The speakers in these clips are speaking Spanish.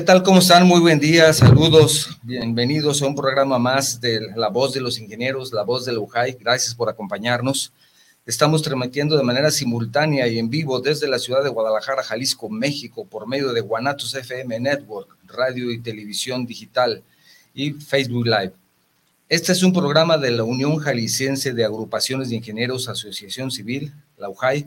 ¿Qué tal? ¿Cómo están? Muy buen día, saludos, bienvenidos a un programa más de La Voz de los Ingenieros, La Voz de la UJAI. Gracias por acompañarnos. Estamos transmitiendo de manera simultánea y en vivo desde la ciudad de Guadalajara, Jalisco, México, por medio de Guanatos FM Network, radio y televisión digital y Facebook Live. Este es un programa de la Unión Jalisciense de Agrupaciones de Ingenieros Asociación Civil, la UJAI,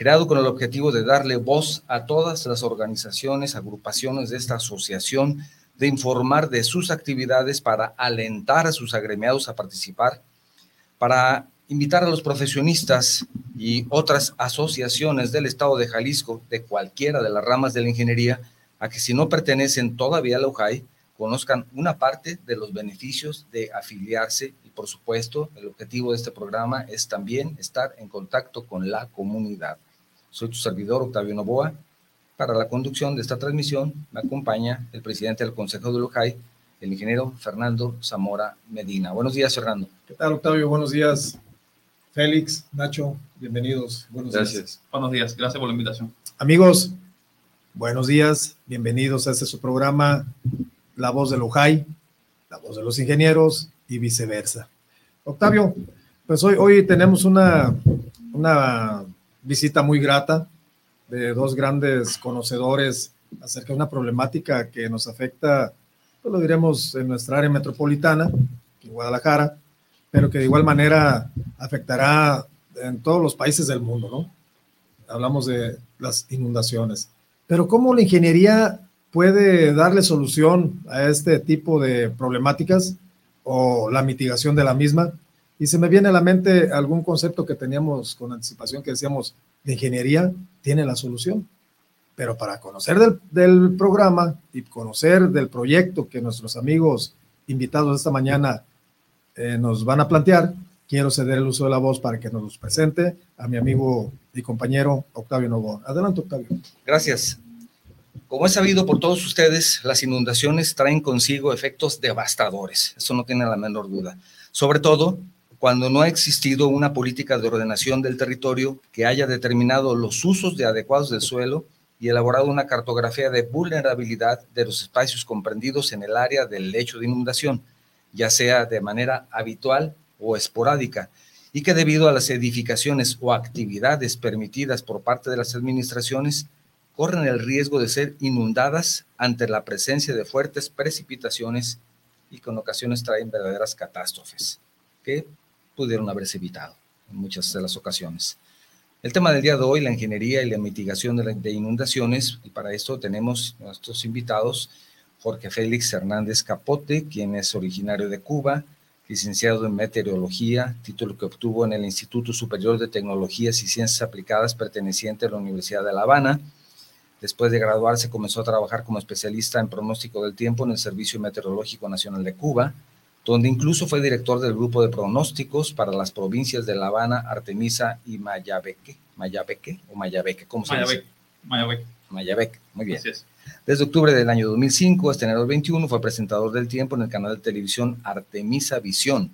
creado con el objetivo de darle voz a todas las organizaciones, agrupaciones de esta asociación, de informar de sus actividades para alentar a sus agremiados a participar, para invitar a los profesionistas y otras asociaciones del Estado de Jalisco, de cualquiera de las ramas de la ingeniería, a que si no pertenecen todavía a la UJAI, conozcan una parte de los beneficios de afiliarse y por supuesto el objetivo de este programa es también estar en contacto con la comunidad. Soy tu servidor, Octavio Novoa. Para la conducción de esta transmisión me acompaña el presidente del Consejo de Lujay, el ingeniero Fernando Zamora Medina. Buenos días, Fernando. ¿Qué tal, Octavio? Buenos días. Félix, Nacho, bienvenidos. Buenos Gracias. Buenos días, gracias por la invitación. Amigos, buenos días, bienvenidos a este su programa, La Voz de Lujay, La Voz de los Ingenieros y viceversa. Octavio, pues hoy, hoy tenemos una, una visita muy grata de dos grandes conocedores acerca de una problemática que nos afecta, pues lo diremos, en nuestra área metropolitana, en Guadalajara, pero que de igual manera afectará en todos los países del mundo, ¿no? Hablamos de las inundaciones. Pero ¿cómo la ingeniería puede darle solución a este tipo de problemáticas o la mitigación de la misma? Y se me viene a la mente algún concepto que teníamos con anticipación que decíamos, de ingeniería tiene la solución. Pero para conocer del, programa y conocer del proyecto que nuestros amigos invitados esta mañana eh, nos van a plantear, quiero ceder el uso de la voz para que nos los presente a mi amigo y compañero Octavio Novoa. Adelante, Octavio. Gracias. Como es sabido por todos ustedes, las inundaciones traen consigo efectos devastadores, eso no tiene la menor duda. Sobre todo cuando no ha existido una política de ordenación del territorio que haya determinado los usos de adecuados del suelo y elaborado una cartografía de vulnerabilidad de los espacios comprendidos en el área del lecho de inundación, ya sea de manera habitual o esporádica, y que debido a las edificaciones o actividades permitidas por parte de las administraciones, corren el riesgo de ser inundadas ante la presencia de fuertes precipitaciones y con ocasiones traen verdaderas catástrofes, que pudieron haberse evitado en muchas de las ocasiones. El tema del día de hoy, la ingeniería y la mitigación de, inundaciones, y para esto tenemos nuestros invitados, Jorge Félix Hernández Capote, quien es originario de Cuba, licenciado en meteorología, título que obtuvo en el Instituto Superior de Tecnologías y Ciencias Aplicadas perteneciente a la Universidad de La Habana. Después de graduarse comenzó a trabajar como especialista en pronóstico del tiempo en el Servicio Meteorológico Nacional de Cuba, donde incluso fue director del grupo de pronósticos para las provincias de La Habana, Artemisa y Mayabeque. ¿Mayabeque o Mayabeque? ¿Cómo se dice? Mayabeque. Mayabeque, muy bien. Desde octubre del año 2005 hasta enero del 21 fue presentador del tiempo en el canal de televisión Artemisa Visión.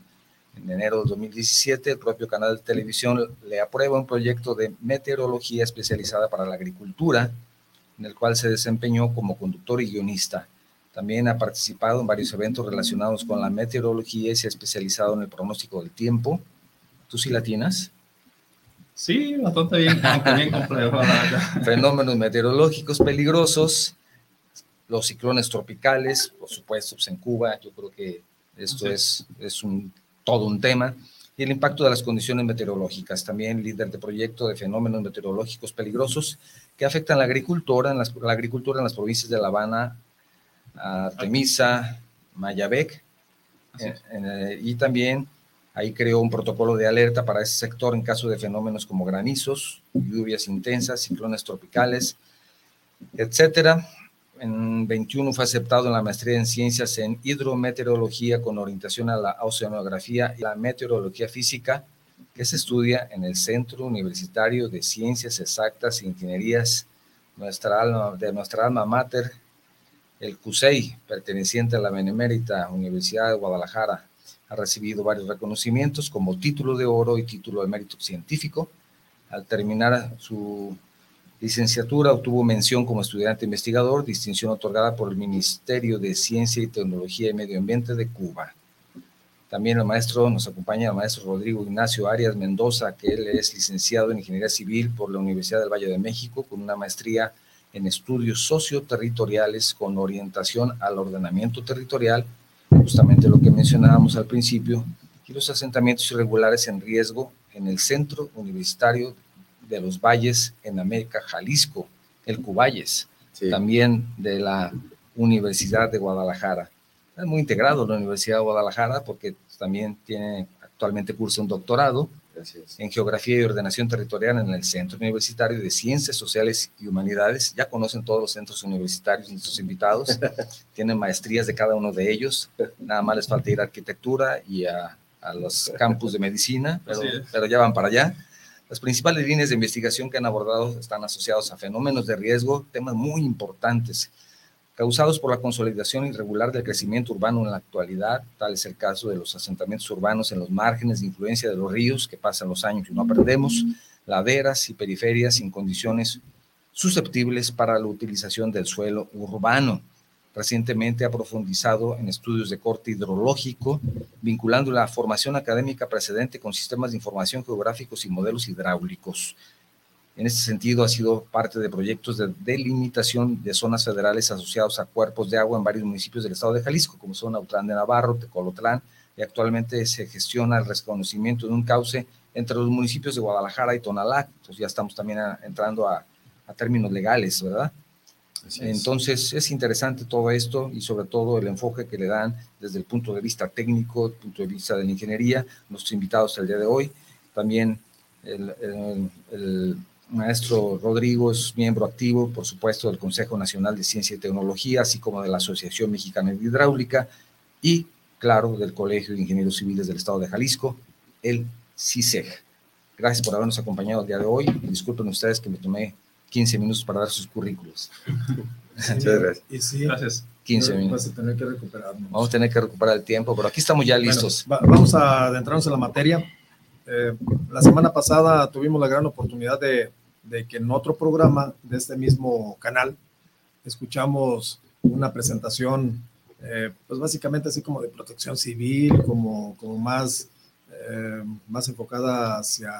En enero del 2017, el propio canal de televisión le aprueba un proyecto de meteorología especializada para la agricultura, en el cual se desempeñó como conductor y guionista. También ha participado en varios eventos relacionados con la meteorología y se ha especializado en el pronóstico del tiempo. ¿Tú sí la tienes? Sí, bastante bien, aunque bien complejo. Fenómenos meteorológicos peligrosos, los ciclones tropicales, por supuesto, pues, en Cuba, yo creo que esto es, es un, todo un tema, y el impacto de las condiciones meteorológicas, también líder de proyecto de fenómenos meteorológicos peligrosos que afectan la agricultura en las, la agricultura en las provincias de La Habana, Artemisa, Mayabec, eh, y también ahí creó un protocolo de alerta para ese sector en caso de fenómenos como granizos, lluvias intensas, ciclones tropicales, etcétera. En 21 fue aceptado en la maestría en ciencias en hidrometeorología con orientación a la oceanografía y la meteorología física, que se estudia en el Centro Universitario de Ciencias Exactas e Ingenierías nuestra alma, de nuestra alma mater, el CUSEI, perteneciente a la Benemérita Universidad de Guadalajara, ha recibido varios reconocimientos como título de oro y título de mérito científico. Al terminar su Licenciatura obtuvo mención como estudiante investigador, distinción otorgada por el Ministerio de Ciencia y Tecnología y Medio Ambiente de Cuba. También el maestro, nos acompaña el maestro Rodrigo Ignacio Arias Mendoza, que él es licenciado en Ingeniería Civil por la Universidad del Valle de México, con una maestría en estudios socioterritoriales con orientación al ordenamiento territorial, justamente lo que mencionábamos al principio, y los asentamientos irregulares en riesgo en el Centro Universitario de los Valles en América, Jalisco, el Cuballes, también de la Universidad de Guadalajara. Es muy integrado la Universidad de Guadalajara porque también tiene actualmente cursa un doctorado en Geografía y Ordenación Territorial en el Centro Universitario de Ciencias Sociales y Humanidades. Ya conocen todos los centros universitarios nuestros invitados. Tienen maestrías de cada uno de ellos. Nada más les falta ir a arquitectura y a, a los campus de medicina, pero, pero ya van para allá. Las principales líneas de investigación que han abordado están asociados a fenómenos de riesgo, temas muy importantes, causados por la consolidación irregular del crecimiento urbano en la actualidad, tal es el caso de los asentamientos urbanos en los márgenes de influencia de los ríos que pasan los años y no aprendemos, laderas y periferias sin condiciones susceptibles para la utilización del suelo urbano Recientemente ha profundizado en estudios de corte hidrológico, vinculando la formación académica precedente con sistemas de información geográficos y modelos hidráulicos. En este sentido, ha sido parte de proyectos de delimitación de zonas federales asociados a cuerpos de agua en varios municipios del estado de Jalisco, como son Autlán de Navarro, Tecolotlán, y actualmente se gestiona el reconocimiento de un cauce entre los municipios de Guadalajara y Tonalá. Entonces ya estamos también entrando a, a términos legales, ¿verdad? Entonces es interesante todo esto y sobre todo el enfoque que le dan desde el punto de vista técnico, punto de vista de la ingeniería, nuestros invitados el día de hoy. También el, maestro Rodrigo es miembro activo, por supuesto, del Consejo Nacional de Ciencia y Tecnología, así como de la Asociación Mexicana de Hidráulica y, claro, del Colegio de Ingenieros Civiles del Estado de Jalisco, el CISEG. Gracias por habernos acompañado el día de hoy. Disculpen ustedes que me tomé 15 minutos para dar sus currículos. Muchas gracias. Y sí, gracias. 15 minutos. Vamos a tener que recuperarnos. Vamos a tener que recuperar el tiempo, pero aquí estamos ya listos. vamos a adentrarnos en la materia. Eh, la semana pasada tuvimos la gran oportunidad de, de, que en otro programa de este mismo canal escuchamos una presentación, eh, pues básicamente así como de protección civil, como, como más, eh, más enfocada hacia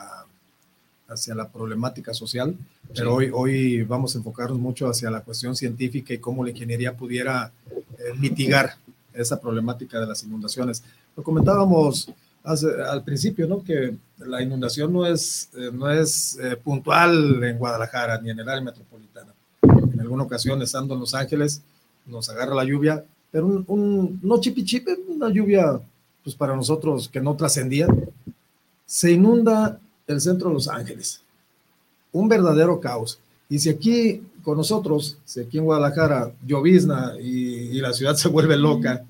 hacia la problemática social, pero hoy, hoy vamos a enfocarnos mucho hacia la cuestión científica y cómo la ingeniería pudiera eh, mitigar esa problemática de las inundaciones. Lo comentábamos al principio, ¿no? Que la inundación no es, eh, no es eh, puntual en Guadalajara ni en el área metropolitana. En alguna ocasión, estando en Los Ángeles, nos agarra la lluvia, pero un, un no chipi chipi, una lluvia, pues para nosotros que no trascendía, se inunda el centro de Los Ángeles. Un verdadero caos. Y si aquí con nosotros, si aquí en Guadalajara llovizna y, la ciudad se vuelve loca,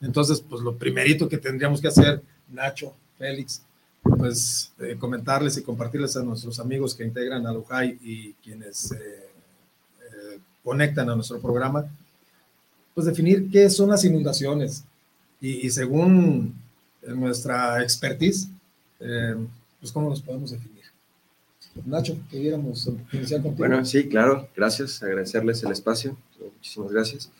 entonces pues lo primerito que tendríamos que hacer, Nacho, Félix, pues eh, comentarles y compartirles a nuestros amigos que integran a Lujay y quienes eh, eh, conectan a nuestro programa, pues definir qué son las inundaciones. Y, y según nuestra expertise, pues cómo los podemos definir. Nacho, queríamos iniciar contigo. Bueno, sí, claro, gracias, agradecerles el espacio, muchísimas gracias.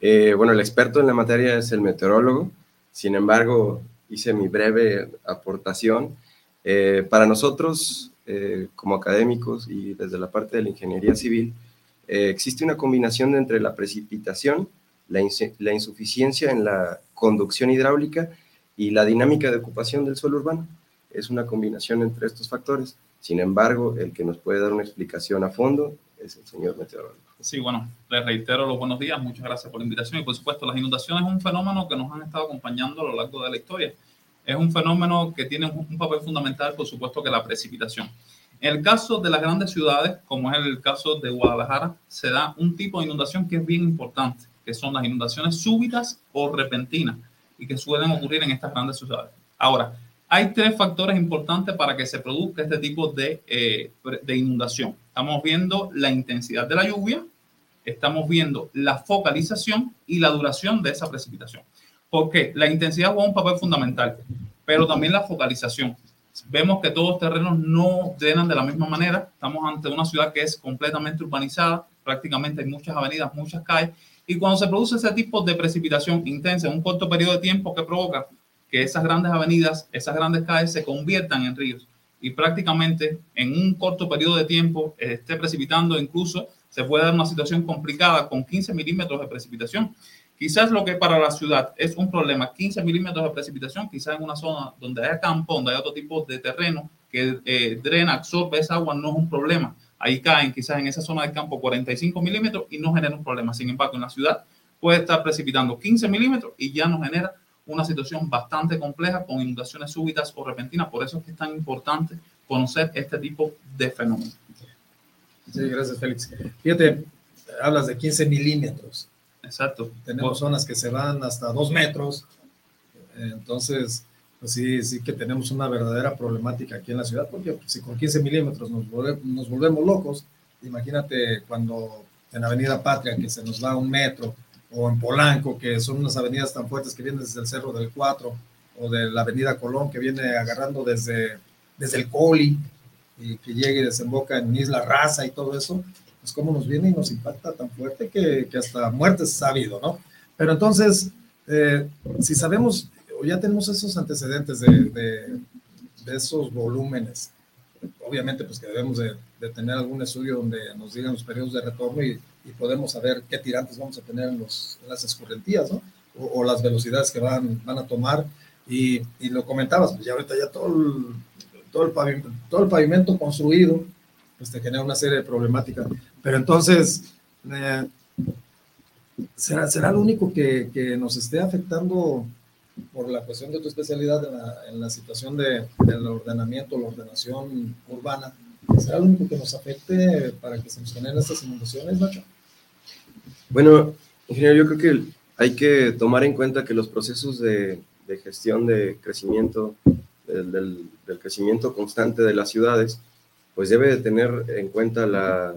Eh, bueno, el experto en la materia es el meteorólogo, sin embargo, hice mi breve aportación. Eh, para nosotros, eh, como académicos y desde la parte de la ingeniería civil, existe una combinación entre la precipitación, la insuficiencia en la conducción hidráulica y la dinámica de ocupación del suelo urbano es una combinación entre estos factores. Sin embargo, el que nos puede dar una explicación a fondo es el señor meteorólogo. Sí, bueno, les reitero los buenos días, muchas gracias por la invitación y por supuesto las inundaciones es un fenómeno que nos han estado acompañando a lo largo de la historia. Es un fenómeno que tiene un papel fundamental, por supuesto, que la precipitación. En el caso de las grandes ciudades, como es el caso de Guadalajara, se da un tipo de inundación que es bien importante, que son las inundaciones súbitas o repentinas y que suelen ocurrir en estas grandes ciudades. Ahora, hay tres factores importantes para que se produzca este tipo de, eh, de inundación. Estamos viendo la intensidad de la lluvia, estamos viendo la focalización y la duración de esa precipitación. Porque la intensidad juega un papel fundamental, pero también la focalización. Vemos que todos los terrenos no drenan de la misma manera. Estamos ante una ciudad que es completamente urbanizada, prácticamente hay muchas avenidas, muchas calles, y cuando se produce ese tipo de precipitación intensa en un corto periodo de tiempo que provoca que esas grandes avenidas, esas grandes calles se conviertan en ríos y prácticamente en un corto periodo de tiempo esté precipitando, incluso se puede dar una situación complicada con 15 milímetros de precipitación. Quizás lo que para la ciudad es un problema, 15 milímetros de precipitación, quizás en una zona donde hay campo, donde hay otro tipo de terreno que eh, drena, absorbe esa agua, no es un problema ahí caen quizás en esa zona del campo 45 milímetros y no genera un problema. Sin embargo, en la ciudad puede estar precipitando 15 milímetros y ya nos genera una situación bastante compleja con inundaciones súbitas o repentinas. Por eso es que es tan importante conocer este tipo de fenómenos. Sí, gracias, Félix. Fíjate, hablas de 15 milímetros. Exacto. Tenemos zonas que se van hasta 2 metros. Entonces, pues sí, sí que tenemos una verdadera problemática aquí en la ciudad, porque si con 15 milímetros nos, nos volvemos locos, imagínate cuando en Avenida Patria, que se nos va un metro, o en Polanco, que son unas avenidas tan fuertes que vienen desde el Cerro del Cuatro, o de la Avenida Colón, que viene agarrando desde, desde el Coli, y que llegue y desemboca en Isla Raza y todo eso, pues cómo nos viene y nos impacta tan fuerte que, que hasta muertes ha habido, ¿no? Pero entonces, eh, si sabemos ya tenemos esos antecedentes de, de, esos volúmenes. Obviamente, pues que debemos de, tener algún estudio donde nos digan los periodos de retorno y, y podemos saber qué tirantes vamos a tener en, los, las escorrentías, ¿no? O, las velocidades que van, van a tomar. Y, y, lo comentabas, pues ya ahorita ya todo el, todo el, pavimento, todo el pavimento construido, pues te genera una serie de problemáticas. Pero entonces, eh, ¿será, ¿será lo único que, que nos esté afectando por la cuestión de tu especialidad en la, en la situación de, del ordenamiento, la ordenación urbana, ¿será lo único que nos afecte para que se nos generen estas inundaciones, Nacho? Bueno, ingeniero, yo creo que hay que tomar en cuenta que los procesos de, de gestión de crecimiento, del, del, crecimiento constante de las ciudades, pues debe de tener en cuenta la,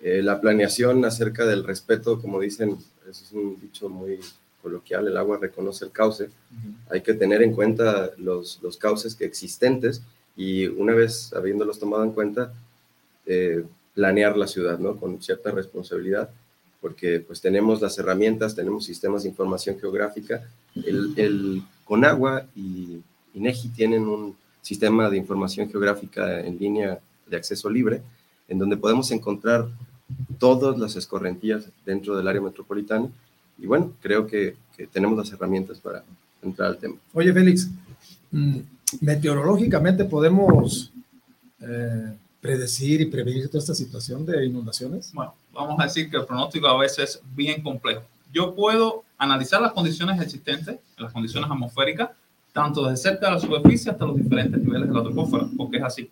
eh, la planeación acerca del respeto, como dicen, eso es un dicho muy coloquial, el agua reconoce el cauce. Hay que tener en cuenta los, los, cauces que existentes y una vez habiéndolos tomado en cuenta, eh, planear la ciudad, ¿no? Con cierta responsabilidad, porque pues tenemos las herramientas, tenemos sistemas de información geográfica. El, el Conagua y INEGI tienen un sistema de información geográfica en línea de acceso libre, en donde podemos encontrar todas las escorrentías dentro del área metropolitana y bueno, creo que, tenemos las herramientas para entrar al tema. Oye, Félix, mm, meteorológicamente podemos eh, predecir y prevenir toda esta situación de inundaciones? Bueno, vamos a decir que el pronóstico a veces es bien complejo. Yo puedo analizar las condiciones existentes, las condiciones atmosféricas, tanto desde cerca de la superficie hasta los diferentes niveles de la troposfera, porque es así.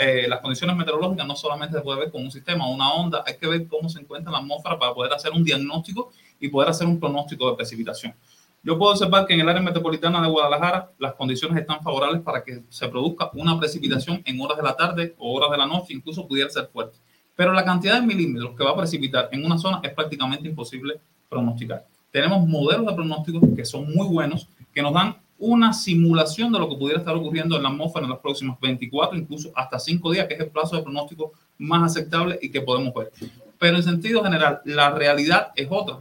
Eh, las condiciones meteorológicas no solamente se puede ver con un sistema, una onda, hay que ver cómo se encuentra la atmósfera para poder hacer un diagnóstico y poder hacer un pronóstico de precipitación. Yo puedo observar que en el área metropolitana de Guadalajara las condiciones están favorables para que se produzca una precipitación en horas de la tarde o horas de la noche, incluso pudiera ser fuerte. Pero la cantidad de milímetros que va a precipitar en una zona es prácticamente imposible pronosticar. Tenemos modelos de pronósticos que son muy buenos, que nos dan una simulación de lo que pudiera estar ocurriendo en la atmósfera en los próximos 24, incluso hasta 5 días, que es el plazo de pronóstico más aceptable y que podemos ver. Pero en sentido general, la realidad es otra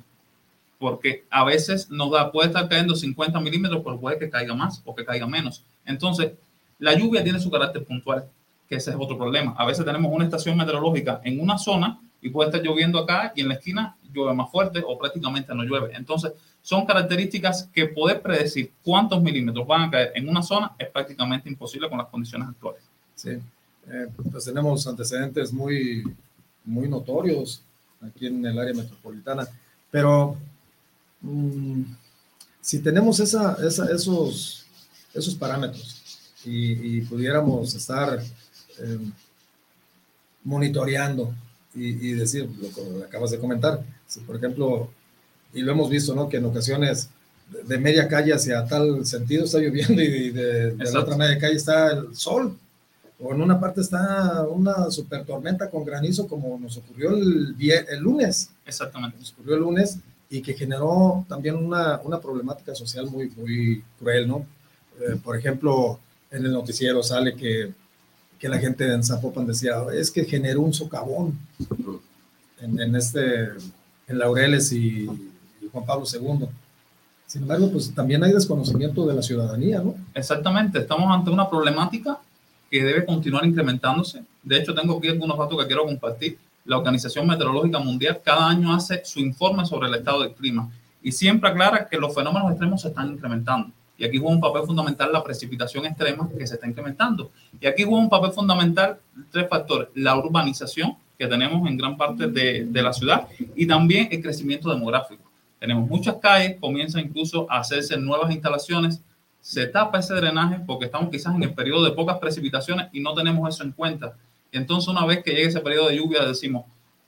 porque a veces nos da, puede estar cayendo 50 milímetros, pero puede que caiga más o que caiga menos. Entonces, la lluvia tiene su carácter puntual, que ese es otro problema. A veces tenemos una estación meteorológica en una zona y puede estar lloviendo acá y en la esquina llueve más fuerte o prácticamente no llueve. Entonces, son características que poder predecir cuántos milímetros van a caer en una zona es prácticamente imposible con las condiciones actuales. Sí, eh, pues tenemos antecedentes muy, muy notorios aquí en el área metropolitana, pero Mm, si tenemos esa, esos, esos parámetros y, pudiéramos estar eh, monitoreando y, decir lo que acabas de comentar, si por ejemplo, y lo hemos visto, ¿no? Que en ocasiones de, media calle hacia tal sentido está lloviendo y de, la otra media calle está el sol, o en una parte está una super tormenta con granizo como nos ocurrió el, el lunes. Exactamente. Nos ocurrió el lunes y que generó también una, una problemática social muy, muy cruel, ¿no? Eh, por ejemplo, en el noticiero sale que, que la gente en Zapopan decía, es que generó un socavón en, en este, en Laureles y, y Juan Pablo II. Sin embargo, pues también hay desconocimiento de la ciudadanía, ¿no? Exactamente, estamos ante una problemática que debe continuar incrementándose. De hecho, tengo aquí algunos datos que quiero compartir. La Organización Meteorológica Mundial cada año hace su informe sobre el estado del clima y siempre aclara que los fenómenos extremos se están incrementando. Y aquí juega un papel fundamental la precipitación extrema que se está incrementando. Y aquí juega un papel fundamental tres factores. La urbanización que tenemos en gran parte de, de la ciudad y también el crecimiento demográfico. Tenemos muchas calles, comienzan incluso a hacerse nuevas instalaciones, se tapa ese drenaje porque estamos quizás en el periodo de pocas precipitaciones y no tenemos eso en cuenta. Entonces una vez que llegue ese periodo de lluvia decimos,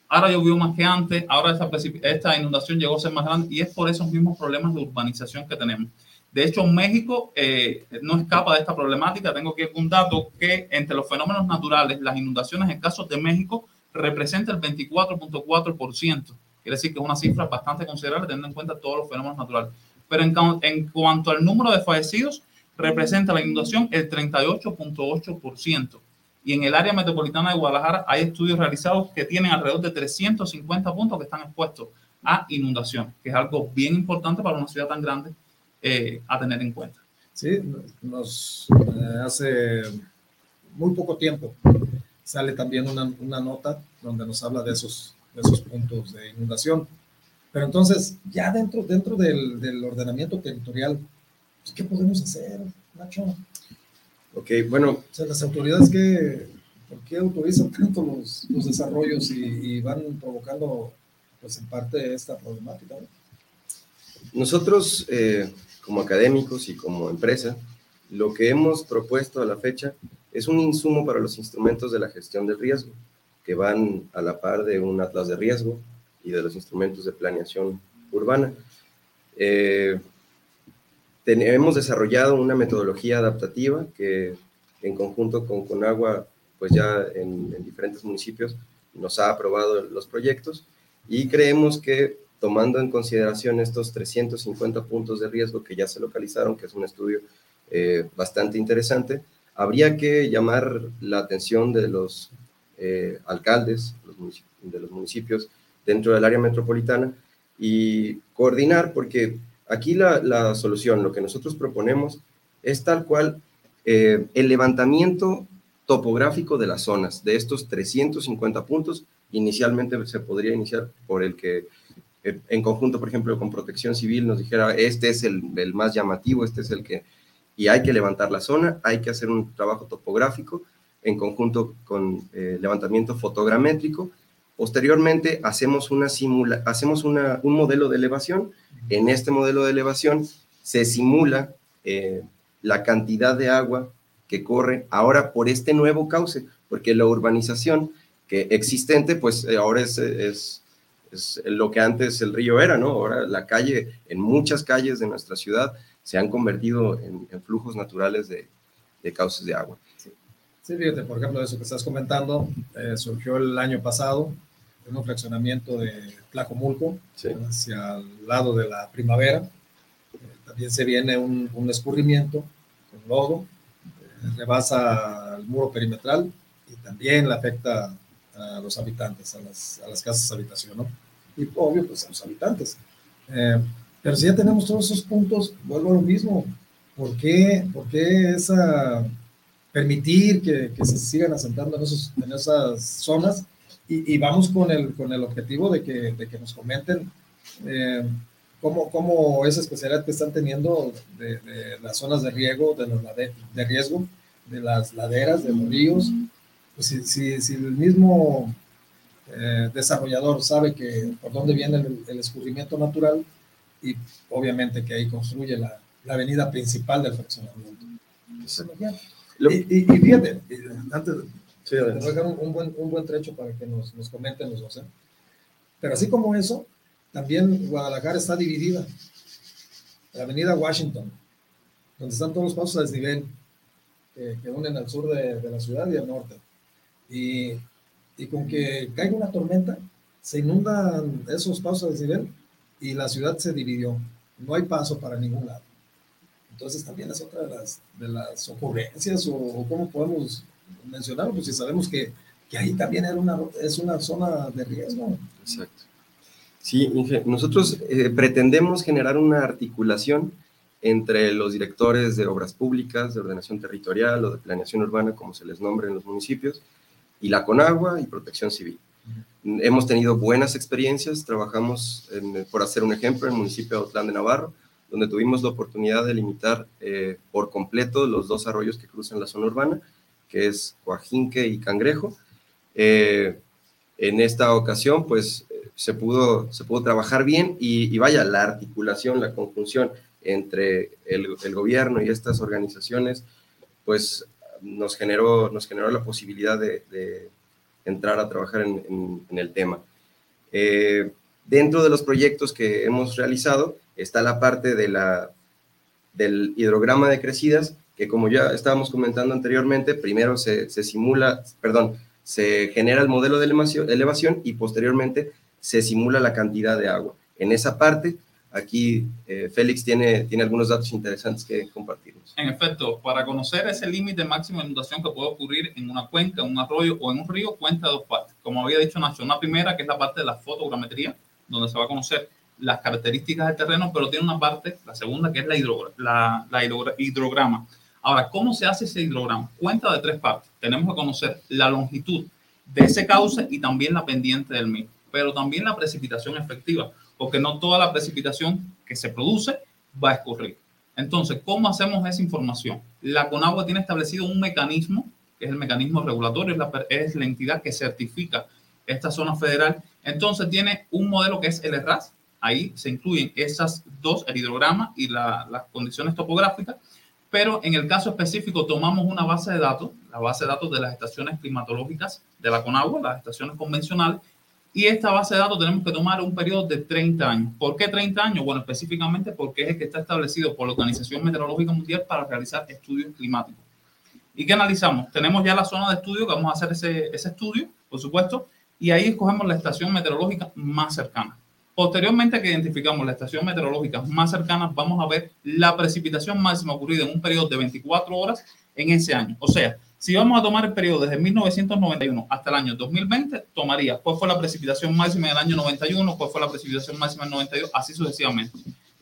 ahora llovió más que antes, ahora esta, esta inundación llegó a ser más grande y es por esos mismos problemas de urbanización que tenemos. De hecho, México eh, no escapa de esta problemática. Tengo aquí un dato que entre los fenómenos naturales, las inundaciones en casos de México representa el 24.4%. Quiere decir que es una cifra bastante considerable teniendo en cuenta todos los fenómenos naturales. Pero en, en cuanto al número de fallecidos, representa la inundación el 38.8%. Y en el área metropolitana de Guadalajara hay estudios realizados que tienen alrededor de 350 puntos que están expuestos a inundación, que es algo bien importante para una ciudad tan grande eh, a tener en cuenta. Sí, nos eh, hace muy poco tiempo sale también una, una, nota donde nos habla de esos, de esos puntos de inundación. Pero entonces, ya dentro, dentro del, del ordenamiento territorial, pues, ¿qué podemos hacer, Nacho? Ok, bueno. O sea, las autoridades, que, ¿por qué autorizan tanto los, los desarrollos y, y, van provocando, pues en parte, esta problemática? ¿no? Nosotros, eh, como académicos y como empresa, lo que hemos propuesto a la fecha es un insumo para los instrumentos de la gestión del riesgo, que van a la par de un atlas de riesgo y de los instrumentos de planeación urbana. Eh, hemos desarrollado una metodología adaptativa que en conjunto con Conagua, pues ya en, en diferentes municipios nos ha aprobado los proyectos y creemos que tomando en consideración estos 350 puntos de riesgo que ya se localizaron, que es un estudio eh, bastante interesante, habría que llamar la atención de los eh, alcaldes los de los municipios dentro del área metropolitana y coordinar, porque aquí la, la solución, lo que nosotros proponemos, es tal cual eh, el levantamiento topográfico de las zonas, de estos 350 puntos. Inicialmente se podría iniciar por el que eh, en conjunto, por ejemplo, con Protección Civil nos dijera, este es el, más llamativo, este es el que... Y hay que levantar la zona, hay que hacer un trabajo topográfico en conjunto con eh, levantamiento fotogramétrico. Posteriormente hacemos, una simula, hacemos una, un modelo de elevación. En este modelo de elevación se simula eh, la cantidad de agua que corre ahora por este nuevo cauce, porque la urbanización que existente, pues ahora es es lo que antes el río era, ¿no? Ahora la calle, en muchas calles de nuestra ciudad, se han convertido en, en flujos naturales de, de, cauces de agua. Sí. sí, fíjate, por ejemplo, eso que estás comentando, eh, surgió el año pasado un fraccionamiento de Tlacomulco, sí. hacia el lado de la primavera. Eh, también se viene un, un escurrimiento con lodo, eh, rebasa el muro perimetral y también le afecta a los habitantes, a las, a las casas de habitación, ¿no? Y obvio, pues a los habitantes. Eh, pero si ya tenemos todos esos puntos, vuelvo a lo mismo. ¿Por qué, por qué esa, permitir que, que, se sigan asentando en, esos, en esas zonas? Y, y, vamos con el, con el objetivo de que, de que nos comenten eh, cómo, cómo, esa especialidad que están teniendo de, de las zonas de riego, de, los lade, de riesgo, de las laderas, de los ríos, pues si, si, si el mismo eh, desarrollador sabe que por dónde viene el, el, escurrimiento natural y obviamente que ahí construye la, la avenida principal del fraccionamiento. Lo, y, y, y, fíjate, antes sí, te voy a dejar un, un, buen, un buen trecho para que nos, nos comenten los dos. ¿eh? Pero así como eso, también Guadalajara está dividida. La avenida Washington, donde están todos los pasos a desnivel que, que unen al sur de, de la ciudad y al norte y, y, con que caiga una tormenta, se inundan esos pasos de desnivel y la ciudad se dividió. No hay paso para ningún lado. Entonces también es otra de las, de las ocurrencias o, cómo podemos mencionarlo, pues si sabemos que, que ahí también era una, es una zona de riesgo. Exacto. Sí, nosotros eh, pretendemos generar una articulación entre los directores de obras públicas, de ordenación territorial o de planeación urbana, como se les nombre en los municipios, y la Conagua y Protección Civil. Hemos tenido buenas experiencias, trabajamos, por hacer un ejemplo, en el municipio de Otlán de Navarro, donde tuvimos la oportunidad de limitar eh, por completo los dos arroyos que cruzan la zona urbana, que es Coajinque y Cangrejo. Eh, en esta ocasión, pues, se pudo, se pudo trabajar bien y, y vaya, la articulación, la conjunción entre el, el, gobierno y estas organizaciones, pues nos generó, nos generó la posibilidad de, entrar a trabajar en, en, el tema. Eh, dentro de los proyectos que hemos realizado está la parte de la, del hidrograma de crecidas, que como ya estábamos comentando anteriormente, primero se, se simula, perdón, se genera el modelo de elevación, elevación y posteriormente se simula la cantidad de agua. En esa parte Aquí eh, Félix tiene, tiene algunos datos interesantes que compartirnos. En efecto, para conocer ese límite máximo de inundación que puede ocurrir en una cuenca, en un arroyo o en un río, cuenta dos partes. Como había dicho Nacho, una primera que es la parte de la fotogrametría, donde se va a conocer las características del terreno, pero tiene una parte, la segunda, que es la, la, hidrograma. Ahora, ¿cómo se hace ese hidrograma? Cuenta de tres partes. Tenemos que conocer la longitud de ese cauce y también la pendiente del mismo, pero también la precipitación efectiva porque no toda la precipitación que se produce va a escurrir. Entonces, ¿cómo hacemos esa información? La CONAGUA tiene establecido un mecanismo, que es el mecanismo regulatorio, es la, entidad que certifica esta zona federal. Entonces, tiene un modelo que es el ERAS. Ahí se incluyen esas dos, el hidrograma y la, las condiciones topográficas. Pero en el caso específico, tomamos una base de datos, la base de datos de las estaciones climatológicas de la CONAGUA, las estaciones convencionales, y esta base de datos tenemos que tomar un periodo de 30 años. ¿Por qué 30 años? Bueno, específicamente porque es el que está establecido por la Organización Meteorológica Mundial para realizar estudios climáticos. ¿Y qué analizamos? Tenemos ya la zona de estudio, que vamos a hacer ese, ese estudio, por supuesto, y ahí escogemos la estación meteorológica más cercana. Posteriormente que identificamos la estación meteorológica más cercana, vamos a ver la precipitación máxima ocurrida en un periodo de 24 horas en ese año. O sea, si vamos a tomar el periodo desde 1991 hasta el año 2020, tomaría cuál fue la precipitación máxima del año 91, cuál fue la precipitación máxima del 92, así sucesivamente.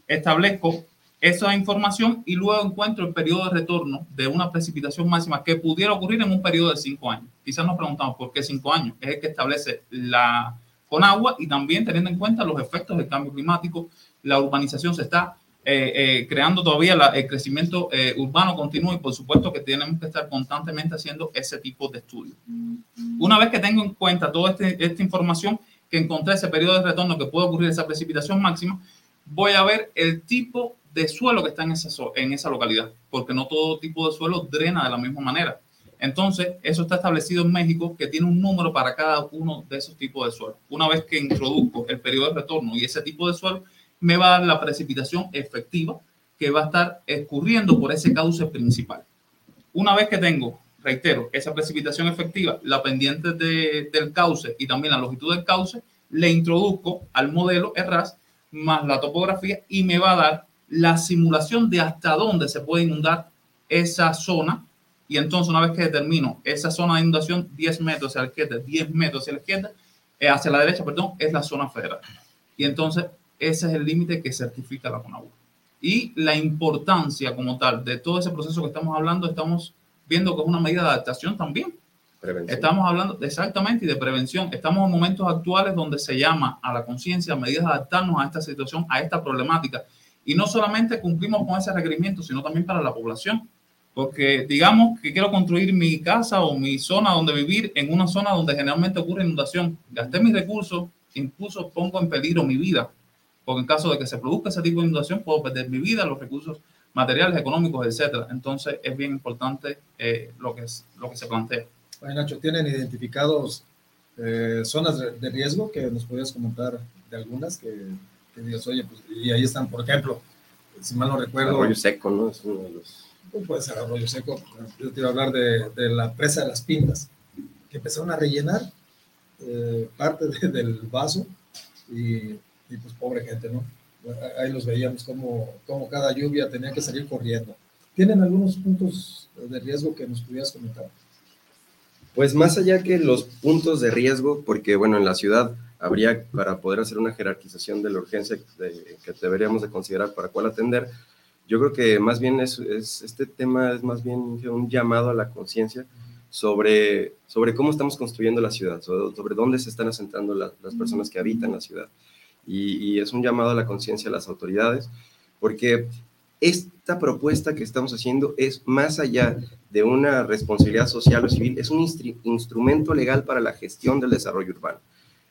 Establezco esa información y luego encuentro el periodo de retorno de una precipitación máxima que pudiera ocurrir en un periodo de cinco años. Quizás nos preguntamos por qué cinco años. Es el que establece la con agua y también teniendo en cuenta los efectos del cambio climático. La urbanización se está eh, eh, creando todavía el crecimiento eh, urbano continuo y por supuesto que tenemos que estar constantemente haciendo ese tipo de estudios. Una vez que tengo en cuenta toda este, esta información, que encontré ese periodo de retorno que puede ocurrir esa precipitación máxima, voy a ver el tipo de suelo que está en esa, localidad, porque no todo tipo de suelo drena de la misma manera. Entonces, eso está establecido en México, que tiene un número para cada uno de esos tipos de suelo. Una vez que introduzco el periodo de retorno y ese tipo de suelo, me va a dar la precipitación efectiva que va a estar escurriendo por ese cauce principal. Una vez que tengo, reitero, esa precipitación efectiva, la pendiente del cauce y también la longitud del cauce, le introduzco al modelo ERRAS más la topografía y me va a dar la simulación de hasta dónde se puede inundar esa zona. Y entonces, una vez que determino esa zona de inundación, 10 metros hacia la izquierda, 10 metros hacia la izquierda, eh, hacia la derecha, perdón, es la zona federal. Y entonces ese es el límite que certifica la CONAGUA. Y la importancia como tal de todo ese proceso que estamos hablando, estamos viendo que es una medida de adaptación también. Estamos hablando exactamente y de prevención. Estamos en momentos actuales donde se llama a la conciencia, a medidas de adaptarnos a esta situación, a esta problemática. Y no solamente cumplimos con ese requerimiento, sino también para la población. Porque digamos que quiero construir mi casa o mi zona donde vivir en una zona donde generalmente ocurre inundación. Gasté mis recursos, incluso pongo en peligro mi vida porque en caso de que se produzca ese tipo de inundación, puedo perder mi vida, los recursos materiales, económicos, etcétera. Entonces, es bien importante eh, lo, que es, lo que se plantea. Bueno, Nacho, ¿tienen identificados eh, zonas de, riesgo que nos podrías comentar de algunas que, que, digas, oye, pues, y ahí están, por ejemplo, si mal no recuerdo. Arroyo seco, ¿no? Es uno de los. Puede ser arroyo seco. Yo te iba a hablar de, de la presa de las pintas, que empezaron a rellenar eh, parte del vaso y y pues pobre gente, ¿no? ahí los veíamos como, como cada lluvia tenía que salir corriendo. ¿Tienen algunos puntos de riesgo que nos pudieras comentar? Pues más allá que los puntos de riesgo, porque bueno, en la ciudad habría para poder hacer una jerarquización de la urgencia que deberíamos de considerar para cuál atender, yo creo que más bien es, este tema es más bien un llamado a la conciencia sobre, sobre cómo estamos construyendo la ciudad, sobre, dónde se están asentando las personas que habitan la ciudad. Y, es un llamado a la conciencia a las autoridades, porque esta propuesta que estamos haciendo es más allá de una responsabilidad social o civil, es un instrumento legal para la gestión del desarrollo urbano.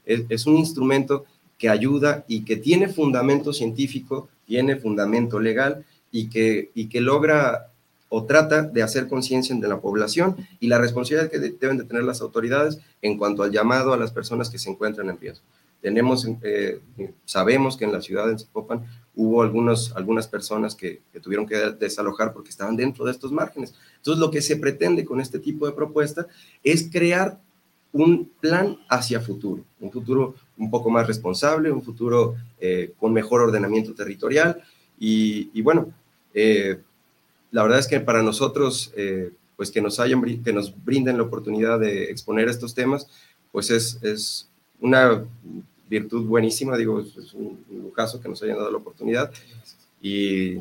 Es, un instrumento que ayuda y que tiene fundamento científico, tiene fundamento legal y que, y que logra o trata de hacer conciencia de la población y la responsabilidad que deben de tener las autoridades en cuanto al llamado a las personas que se encuentran en riesgo. Tenemos, eh, sabemos que en la ciudad de Zapopan hubo algunos, algunas personas que, tuvieron que desalojar porque estaban dentro de estos márgenes. Entonces, lo que se pretende con este tipo de propuesta es crear un plan hacia futuro, un futuro un poco más responsable, un futuro eh, con mejor ordenamiento territorial. Y, bueno, eh, la verdad es que para nosotros, eh, pues que nos, hayan, que nos brinden la oportunidad de exponer estos temas, pues es, es una virtud buenísima, digo, es un lujazo que nos hayan dado la oportunidad. Y,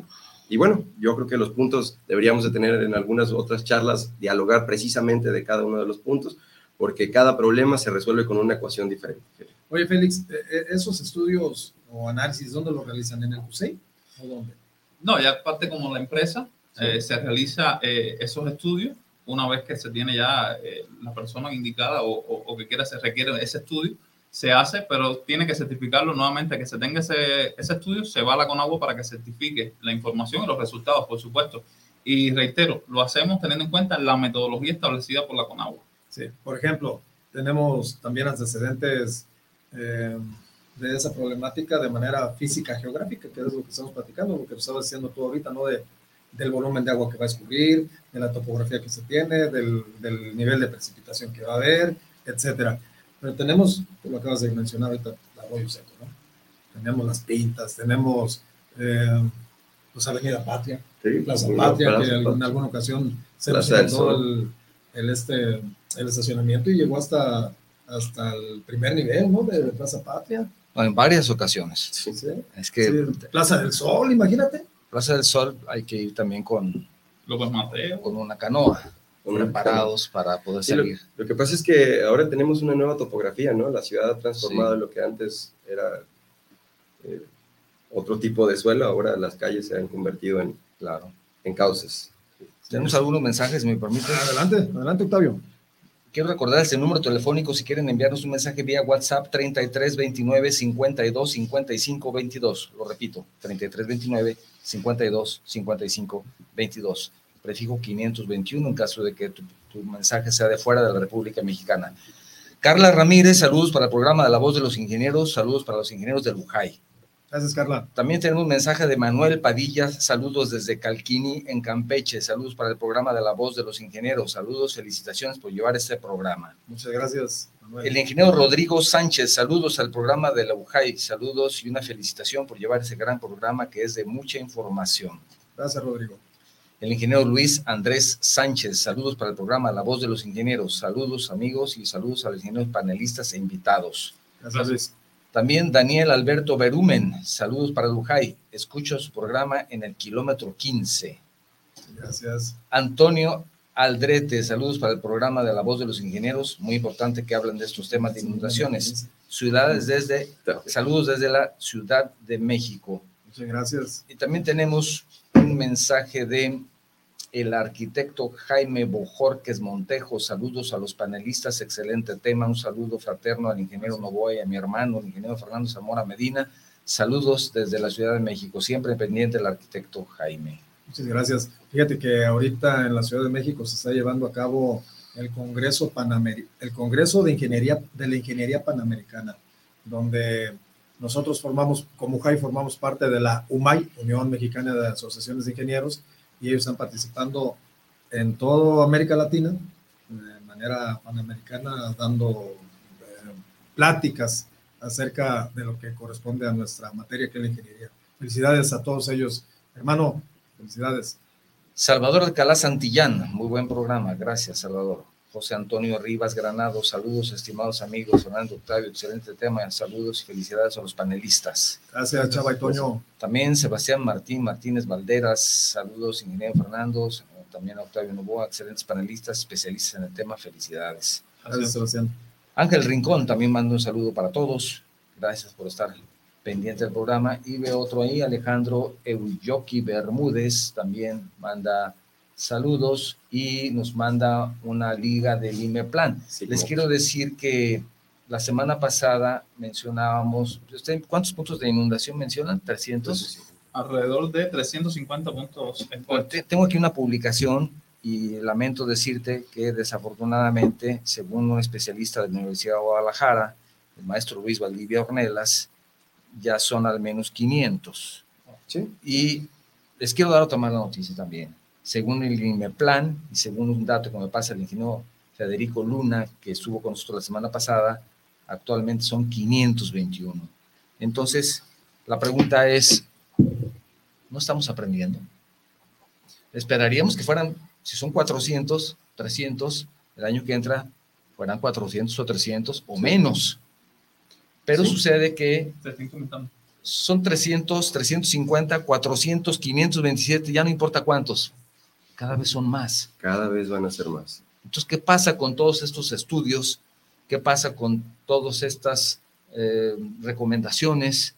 y, bueno, yo creo que los puntos deberíamos de tener en algunas otras charlas, dialogar precisamente de cada uno de los puntos, porque cada problema se resuelve con una ecuación diferente. Oye, Félix, eh, eh, ¿esos estudios o análisis dónde los realizan? ¿En el CUSEI o dónde? No, ya parte como la empresa, eh, se realiza esos estudios una vez que se tiene ya la persona indicada o, o, que quiera se requiere ese estudio, se hace, pero tiene que certificarlo nuevamente, que se tenga ese, ese estudio, se va a la Conagua para que certifique la información y los resultados, por supuesto. Y reitero, lo hacemos teniendo en cuenta la metodología establecida por la Conagua. Sí, por ejemplo, tenemos también antecedentes eh, de esa problemática de manera física geográfica, que es lo que estamos platicando, lo que estamos diciendo tú ahorita, ¿no? De, del volumen de agua que va a escurrir, de la topografía que se tiene, del, del nivel de precipitación que va a haber, etcétera. Pero tenemos, tú lo acabas de mencionar ahorita, el arroyo seco, ¿no? Tenemos las pintas, tenemos eh, pues Avenida Patria, Plaza Patria, que en alguna ocasión se todo el, el, este, el estacionamiento y llegó hasta, hasta el primer nivel, ¿no? De, Plaza Patria. en varias ocasiones. Sí, sí. Es que Plaza del Sol, imagínate. Plaza del Sol hay que ir también con López Mateo, con una canoa, preparados para poder salir. Lo, que pasa es que ahora tenemos una nueva topografía, ¿no? La ciudad ha transformado lo que antes era eh, otro tipo de suelo, ahora las calles se han convertido en, claro, en cauces. Tenemos algunos mensajes, me permite. Adelante, adelante, Octavio. Quiero recordarles el número telefónico si quieren enviarnos un mensaje vía WhatsApp 33 29 52 55 22. Lo repito, 33 29 52 55 22. Prefijo 521 en caso de que tu, tu mensaje sea de fuera de la República Mexicana. Carla Ramírez, saludos para el programa de La Voz de los Ingenieros, saludos para los ingenieros del Lujay. Gracias, Carla. También tenemos un mensaje de Manuel Padilla, saludos desde Calquini, en Campeche, saludos para el programa de La Voz de los Ingenieros, saludos, felicitaciones por llevar este programa. Muchas gracias, Manuel. El ingeniero Rodrigo Sánchez, saludos al programa de la UJAI, saludos y una felicitación por llevar ese gran programa que es de mucha información. Gracias, Rodrigo. El ingeniero Luis Andrés Sánchez, saludos para el programa La Voz de los Ingenieros, saludos amigos y saludos a los ingenieros panelistas e invitados. Gracias. Luis. También Daniel Alberto Berumen, saludos para Lujay, escucho su programa en el kilómetro 15. Gracias. Antonio Aldrete, saludos para el programa de La Voz de los Ingenieros, muy importante que hablan de estos temas de inundaciones. Ciudades desde, saludos desde la Ciudad de México. Muchas gracias. Y también tenemos un mensaje de el arquitecto Jaime Bojorques Montejo. Saludos a los panelistas, excelente tema. Un saludo fraterno al ingeniero Novoy, a mi hermano, el ingeniero Fernando Zamora Medina. Saludos desde la Ciudad de México, siempre pendiente el arquitecto Jaime. Muchas gracias. Fíjate que ahorita en la Ciudad de México se está llevando a cabo el Congreso Panamer el Congreso de Ingeniería de la Ingeniería Panamericana, donde nosotros formamos, como JAI, formamos parte de la UMAI, Unión Mexicana de Asociaciones de Ingenieros, y ellos están participando en toda América Latina, de manera panamericana, dando eh, pláticas acerca de lo que corresponde a nuestra materia, que es la ingeniería. Felicidades a todos ellos. Hermano, felicidades. Salvador Alcalá Santillán, muy buen programa, gracias Salvador. José Antonio Rivas Granado, saludos estimados amigos, Fernando Octavio, excelente tema, saludos y felicidades a los panelistas. Gracias, Chava y Toño. También Sebastián Martín Martínez Valderas, saludos, ingeniero Fernando, también a Octavio Novoa, excelentes panelistas, especialistas en el tema, felicidades. Gracias, Sebastián. Ángel Rincón también manda un saludo para todos, gracias por estar pendiente del programa. Y veo otro ahí, Alejandro Euyoki Bermúdez, también manda saludos y nos manda una liga del IMEPLAN. Les quiero decir que la semana pasada mencionábamos, ¿cuántos puntos de inundación mencionan? 300. Alrededor de 350 puntos. Tengo aquí una publicación y lamento decirte que desafortunadamente, según un especialista de la Universidad de Guadalajara, el maestro Luis Valdivia Ornelas, ya son al menos 500. Y les quiero dar otra mala noticia también según el INMEPLAN y según un dato que me pasa el ingeniero Federico Luna, que estuvo con nosotros la semana pasada, actualmente son 521. Entonces, la pregunta es, ¿no estamos aprendiendo? Esperaríamos que fueran, si son 400, 300, el año que entra fueran 400 o 300 o menos. Pero sucede que son 300, 350, 400, 527, ya no importa cuántos cada vez son más. Cada vez van a ser más. Entonces, ¿qué pasa con todos estos estudios? ¿Qué pasa con todas estas eh, recomendaciones?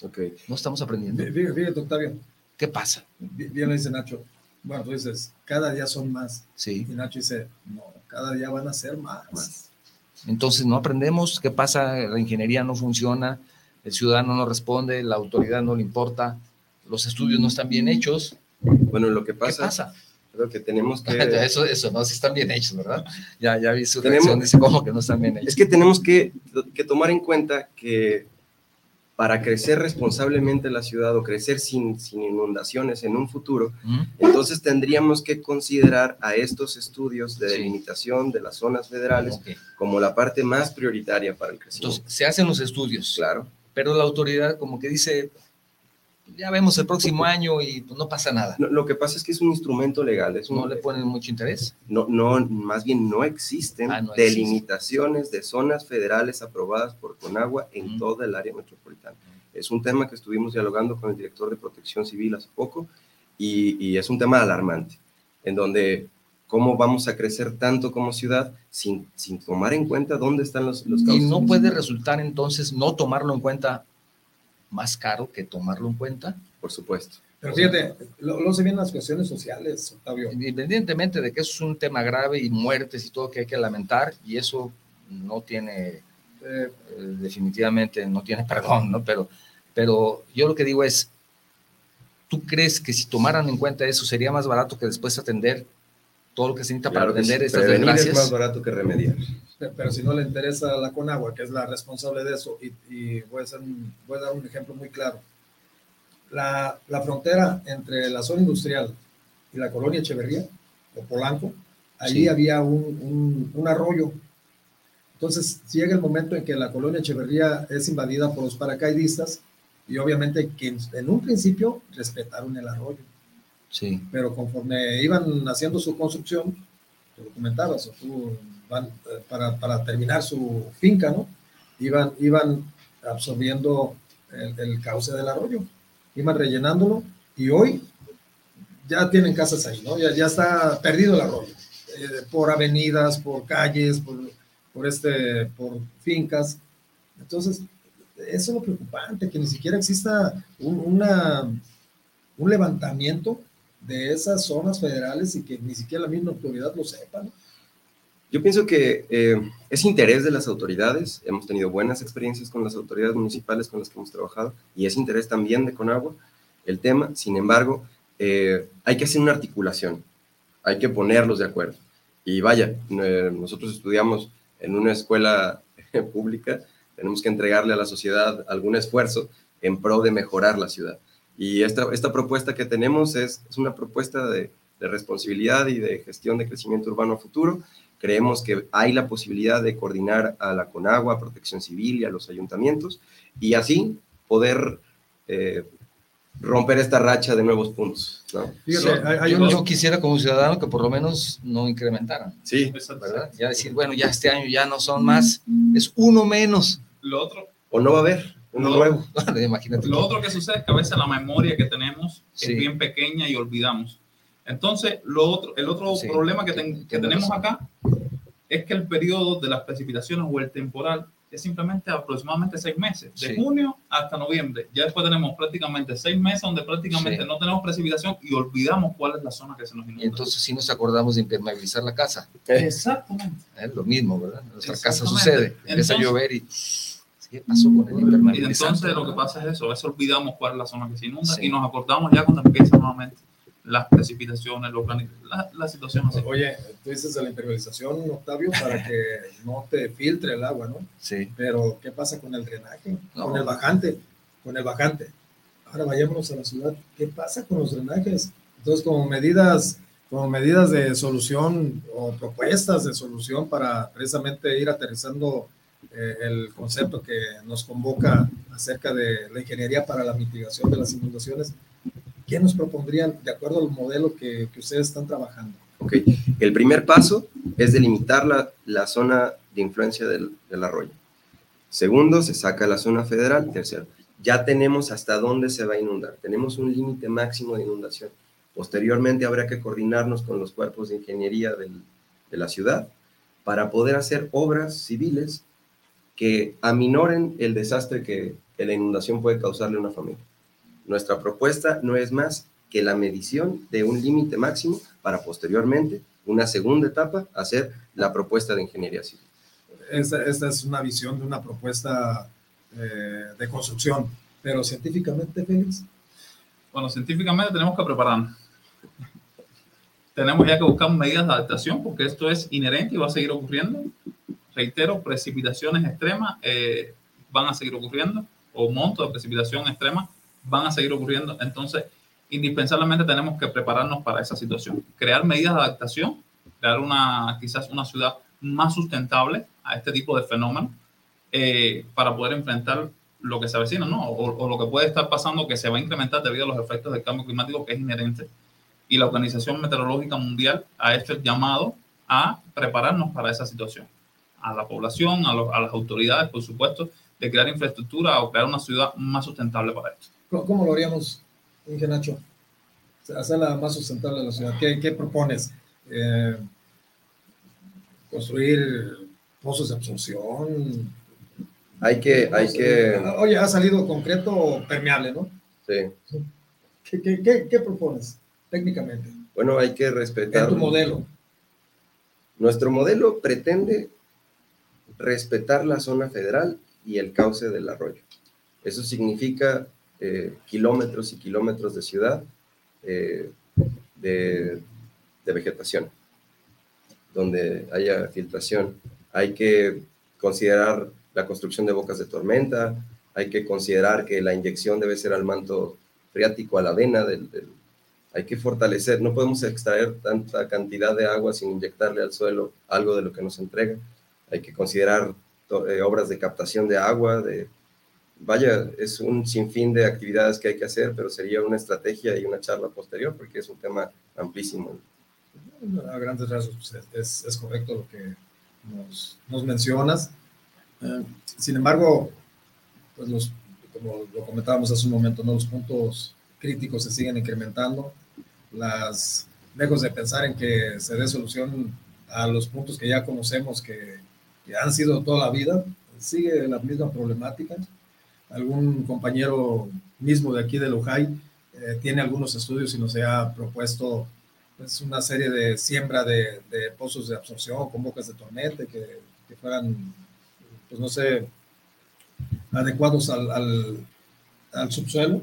Okay. No estamos aprendiendo. Fíjate, Octavio. ¿Qué pasa? Bien lo dice Nacho. Bueno, tú dices, cada día son más. Sí. Y Nacho dice, no, cada día van a ser más. Entonces, no aprendemos. ¿Qué pasa? La ingeniería no funciona, el ciudadano no responde, la autoridad no le importa, los estudios no están bien hechos. Bueno, lo que pasa, pasa? Creo que tenemos que... eso, eso, no, si están bien hechos, ¿verdad? Ya, ya vi su tenemos, dice, ¿cómo que no están bien hechos? Es que tenemos que, que, tomar en cuenta que para crecer responsablemente la ciudad o crecer sin, sin inundaciones en un futuro, entonces tendríamos que considerar a estos estudios de delimitación de las zonas federales como la parte más prioritaria para el crecimiento. Entonces, se hacen los estudios. Claro. Pero la autoridad como que dice, ya vemos el próximo año y pues, no pasa nada. lo que pasa es que es un instrumento legal. Es ¿No le ponen mucho interés? No, no, más bien no existen ah, delimitaciones de zonas federales aprobadas por Conagua en toda el área metropolitana. Es un tema que estuvimos dialogando con el director de Protección Civil hace poco y, es un tema alarmante, en donde cómo vamos a crecer tanto como ciudad sin, sin tomar en cuenta dónde están los, los Y no puede resultar entonces no tomarlo en cuenta más caro que tomarlo en cuenta. Por supuesto. Pero fíjate, lo, se ven las cuestiones sociales, Octavio. Independientemente de que eso es un tema grave y muertes y todo que hay que lamentar, y eso no tiene, eh, eh, definitivamente no tiene perdón, ¿no? Pero, pero yo lo que digo es, ¿tú crees que si tomaran en cuenta eso sería más barato que después atender todo lo que se necesita para atender estas desgracias? es más barato que remediar pero si no le interesa a la Conagua, que es la responsable de eso, y, voy, a voy, a dar un ejemplo muy claro. La, la, frontera entre la zona industrial y la colonia Echeverría, o Polanco, allí había un, un, arroyo. Entonces llega el momento en que la colonia Echeverría es invadida por los paracaidistas y obviamente que en un principio respetaron el arroyo. Sí. Pero conforme iban haciendo su construcción, tú lo comentabas, o tú eh, para, terminar su finca, ¿no? Iban, iban absorbiendo el, cauce del arroyo, iban rellenándolo y hoy ya tienen casas ahí, ¿no? Ya, ya está perdido el arroyo, eh, por avenidas, por calles, por, este, por fincas. Entonces, eso es lo preocupante, que ni siquiera exista un, un levantamiento de esas zonas federales y que ni siquiera la misma autoridad lo sepa, ¿no? Yo pienso que eh, es interés de las autoridades, hemos tenido buenas experiencias con las autoridades municipales con las que hemos trabajado y es interés también de Conagua el tema, sin embargo, eh, hay que hacer una articulación, hay que ponerlos de acuerdo. Y vaya, eh, nosotros estudiamos en una escuela pública, tenemos que entregarle a la sociedad algún esfuerzo en pro de mejorar la ciudad. Y esta, esta propuesta que tenemos es, es una propuesta de, de responsabilidad y de gestión de crecimiento urbano futuro Creemos que hay la posibilidad de coordinar a la CONAGUA, a Protección Civil y a los ayuntamientos y así poder eh, romper esta racha de nuevos puntos. ¿no? Fíjate, Sí, hay- hay yo, unos- yo quisiera como ciudadano que por lo menos no incrementaran, Sí. ¿verdad? Ya decir, bueno, ya este año ya no son más, es uno menos. Lo otro, o no va a haber uno No. nuevo. Imagínate. Lo otro que sucede es que a veces la memoria que tenemos Sí. es bien pequeña y olvidamos. Entonces, lo otro, el otro Sí. problema que, ten- que tenemos razón. acá es que el periodo de las precipitaciones o el temporal es simplemente aproximadamente seis meses, de Sí. junio hasta noviembre. Ya después tenemos prácticamente seis meses donde prácticamente Sí. no tenemos precipitación y olvidamos cuál es la zona que se nos Y inunda. entonces sí nos acordamos de impermeabilizar la casa. Exactamente. Es lo mismo, ¿verdad? En nuestra casa sucede. Empieza a Entonces- llover y ¿qué pasó con el Y impermeabilizante? entonces lo que pasa es eso, a veces olvidamos cuál es la zona que se inunda Sí. y nos acordamos ya cuando empiezan nuevamente las precipitaciones, los la, la situación así. Oye, tú dices de la impermeabilización, Octavio, para que no te filtre el agua, ¿no? Sí. Pero, ¿qué pasa con el drenaje? No. Con el bajante, con el bajante. Ahora vayámonos a la ciudad. ¿Qué pasa con los drenajes? Entonces, como medidas, como medidas de solución o propuestas de solución para precisamente ir aterrizando eh, el concepto que nos convoca acerca de la ingeniería para la mitigación de las inundaciones, ¿qué nos propondrían de acuerdo al modelo que, ustedes están trabajando? Ok, el primer paso es delimitar la, la zona de influencia del, del arroyo. Segundo, se saca la zona federal. Tercero, ya tenemos hasta dónde se va a inundar. Tenemos un límite máximo de inundación. Posteriormente habrá que coordinarnos con los cuerpos de ingeniería de la ciudad para poder hacer obras civiles que aminoren el desastre que la inundación puede causarle a una familia. Nuestra propuesta no es más que la medición de un límite máximo para posteriormente, una segunda etapa, hacer la propuesta de ingeniería civil. Esta, esta es una visión de una propuesta eh, de construcción, pero científicamente, Félix, Bueno, científicamente tenemos que prepararnos. Tenemos ya que buscar medidas de adaptación porque esto es inherente y va a seguir ocurriendo. Reitero, precipitaciones extremas eh, van a seguir ocurriendo o montos de precipitación extrema van a seguir ocurriendo. Entonces, indispensablemente tenemos que prepararnos para esa situación. Crear medidas de adaptación, crear una, quizás una ciudad más sustentable a este tipo de fenómenos eh, para poder enfrentar lo que se avecina, ¿no? O, lo que puede estar pasando que se va a incrementar debido a los efectos del cambio climático que es inherente. Y la Organización Meteorológica Mundial ha hecho el llamado a prepararnos para esa situación. A la población, a, a las autoridades, por supuesto, de crear infraestructura o crear una ciudad más sustentable para esto. ¿Cómo, lo haríamos, Inge Nacho? Hacerla más sustentable a la ciudad. ¿Qué, qué propones? Eh, ¿Construir pozos de absorción? Hay que, hay que, Oye, ha salido concreto permeable, ¿no? sí. ¿Qué, qué, qué, qué propones técnicamente? bueno, hay que respetar. tu modelo. Nuestro modelo pretende respetar la zona federal y el cauce del arroyo. Eso significa eh, kilómetros y kilómetros de ciudad eh, de, vegetación, donde haya filtración. Hay que considerar la construcción de bocas de tormenta, hay que considerar que la inyección debe ser al manto freático, a la vena del, del- hay que fortalecer, no podemos extraer tanta cantidad de agua sin inyectarle al suelo algo de lo que nos entrega. Hay que considerar eh, obras de captación de agua, de vaya, es un sinfín de actividades que hay que hacer, pero sería una estrategia y una charla posterior porque es un tema amplísimo. A grandes rasgos, pues, es, es correcto lo que nos, nos mencionas. Eh, sin embargo, pues los, como lo comentábamos hace un momento, ¿no? los puntos críticos se siguen incrementando. Las, lejos de pensar en que se dé solución a los puntos que ya conocemos que, que han sido toda la vida, sigue la misma problemática. Algún compañero mismo de aquí de Lujay eh, tiene algunos estudios y nos ha propuesto pues, una serie de siembra de, de pozos de absorción con bocas de tormenta que, que fueran, pues no sé, adecuados al, al, al subsuelo,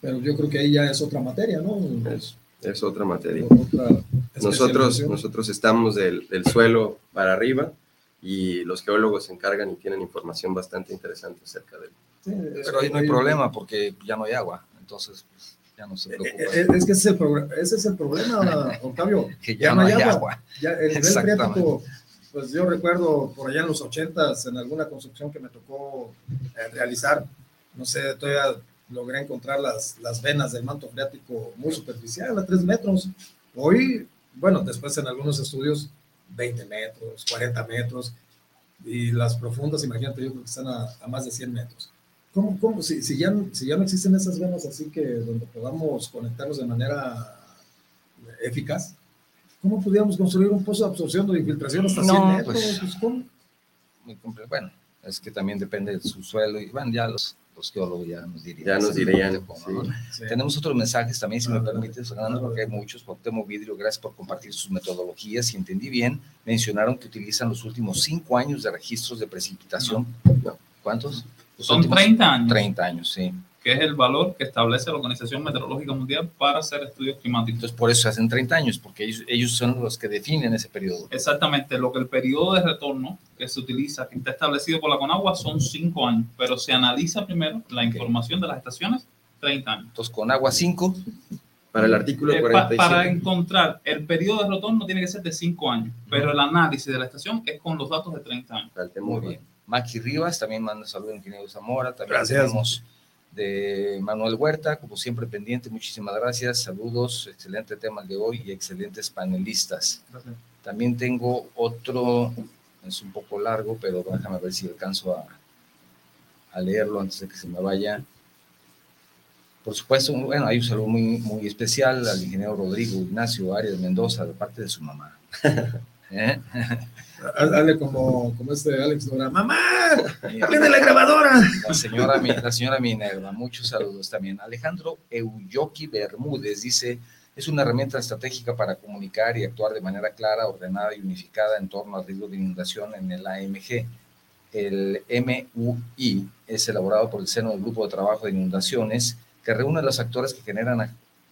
pero yo creo que ahí ya es otra materia, ¿no? Es, es otra materia. Otra Nosotros, nosotros estamos del, del suelo para arriba y los geólogos se encargan y tienen información bastante interesante acerca de él. Sí, Pero ahí no hay eh, problema porque ya no hay agua. Entonces, pues, ya no se eh, preocupa. eh, Es que ese es el, ese es el problema, Octavio. que ya, no hay agua. Ya el nivel freático, pues yo recuerdo por allá en los ochentas, en alguna construcción que me tocó eh, realizar, no sé, todavía logré encontrar las, las venas del manto freático muy superficial, a 3 metros. Hoy, bueno, después en algunos estudios, 20 metros, 40 metros, y las profundas, imagínate, yo creo que están a, a más de 100 metros. ¿Cómo, cómo? Si, si, ya, si ya no existen esas venas así que donde podamos conectarnos de manera eficaz, ¿cómo podríamos construir un pozo de absorción o de infiltración hasta 100 No, metros? pues- Pues, ¿cómo? Muy comple- Bueno, es que también depende del subsuelo y bueno, ya los, los geólogos ya nos dirían. Ya nos dirían, cómo, ¿no? sí. Sí. Tenemos otros mensajes también, si me Adelante. permites, Fernando, porque hay muchos. Cuauhtémoc Vidrio, gracias por compartir sus metodologías. Si entendí bien, mencionaron que utilizan los últimos cinco años de registros de precipitación. No. ¿Cuántos? Los Son últimos 30 años, 30 años, sí. que es el valor que establece la Organización Meteorológica Mundial para hacer estudios climáticos. Entonces, por eso se hacen 30 años, porque ellos, ellos son los que definen ese periodo. Exactamente, lo que el periodo de retorno que se utiliza, que está establecido por la Conagua, son 5 años, pero se analiza primero la información de las estaciones, 30 años. Entonces, con agua 5, Para el artículo Eh, pa- 47. para encontrar el periodo de retorno tiene que ser de 5 años, pero el análisis de la estación es con los datos de 30 años. muy bien. Maki Rivas también manda saludos, ingeniero Zamora. También Gracias. tenemos de Manuel Huerta, como siempre pendiente. Muchísimas gracias. Saludos, excelente tema el de hoy y excelentes panelistas. También tengo otro, es un poco largo, pero déjame ver si alcanzo a, a leerlo antes de que se me vaya. Por supuesto, bueno, hay un saludo muy, muy especial al ingeniero Rodrigo Ignacio Arias Mendoza, de parte de su mamá. ¿Eh? Dale como, como este Alex Dora. ¡Mamá! ¡Viene la grabadora! La señora, la señora Minerva, muchos saludos también. Alejandro Euyoki Bermúdez dice, es una herramienta estratégica para comunicar y actuar de manera clara, ordenada y unificada en torno al riesgo de inundación en el AMG. El MUI es elaborado por el seno del Grupo de Trabajo de Inundaciones, que reúne a los actores que generan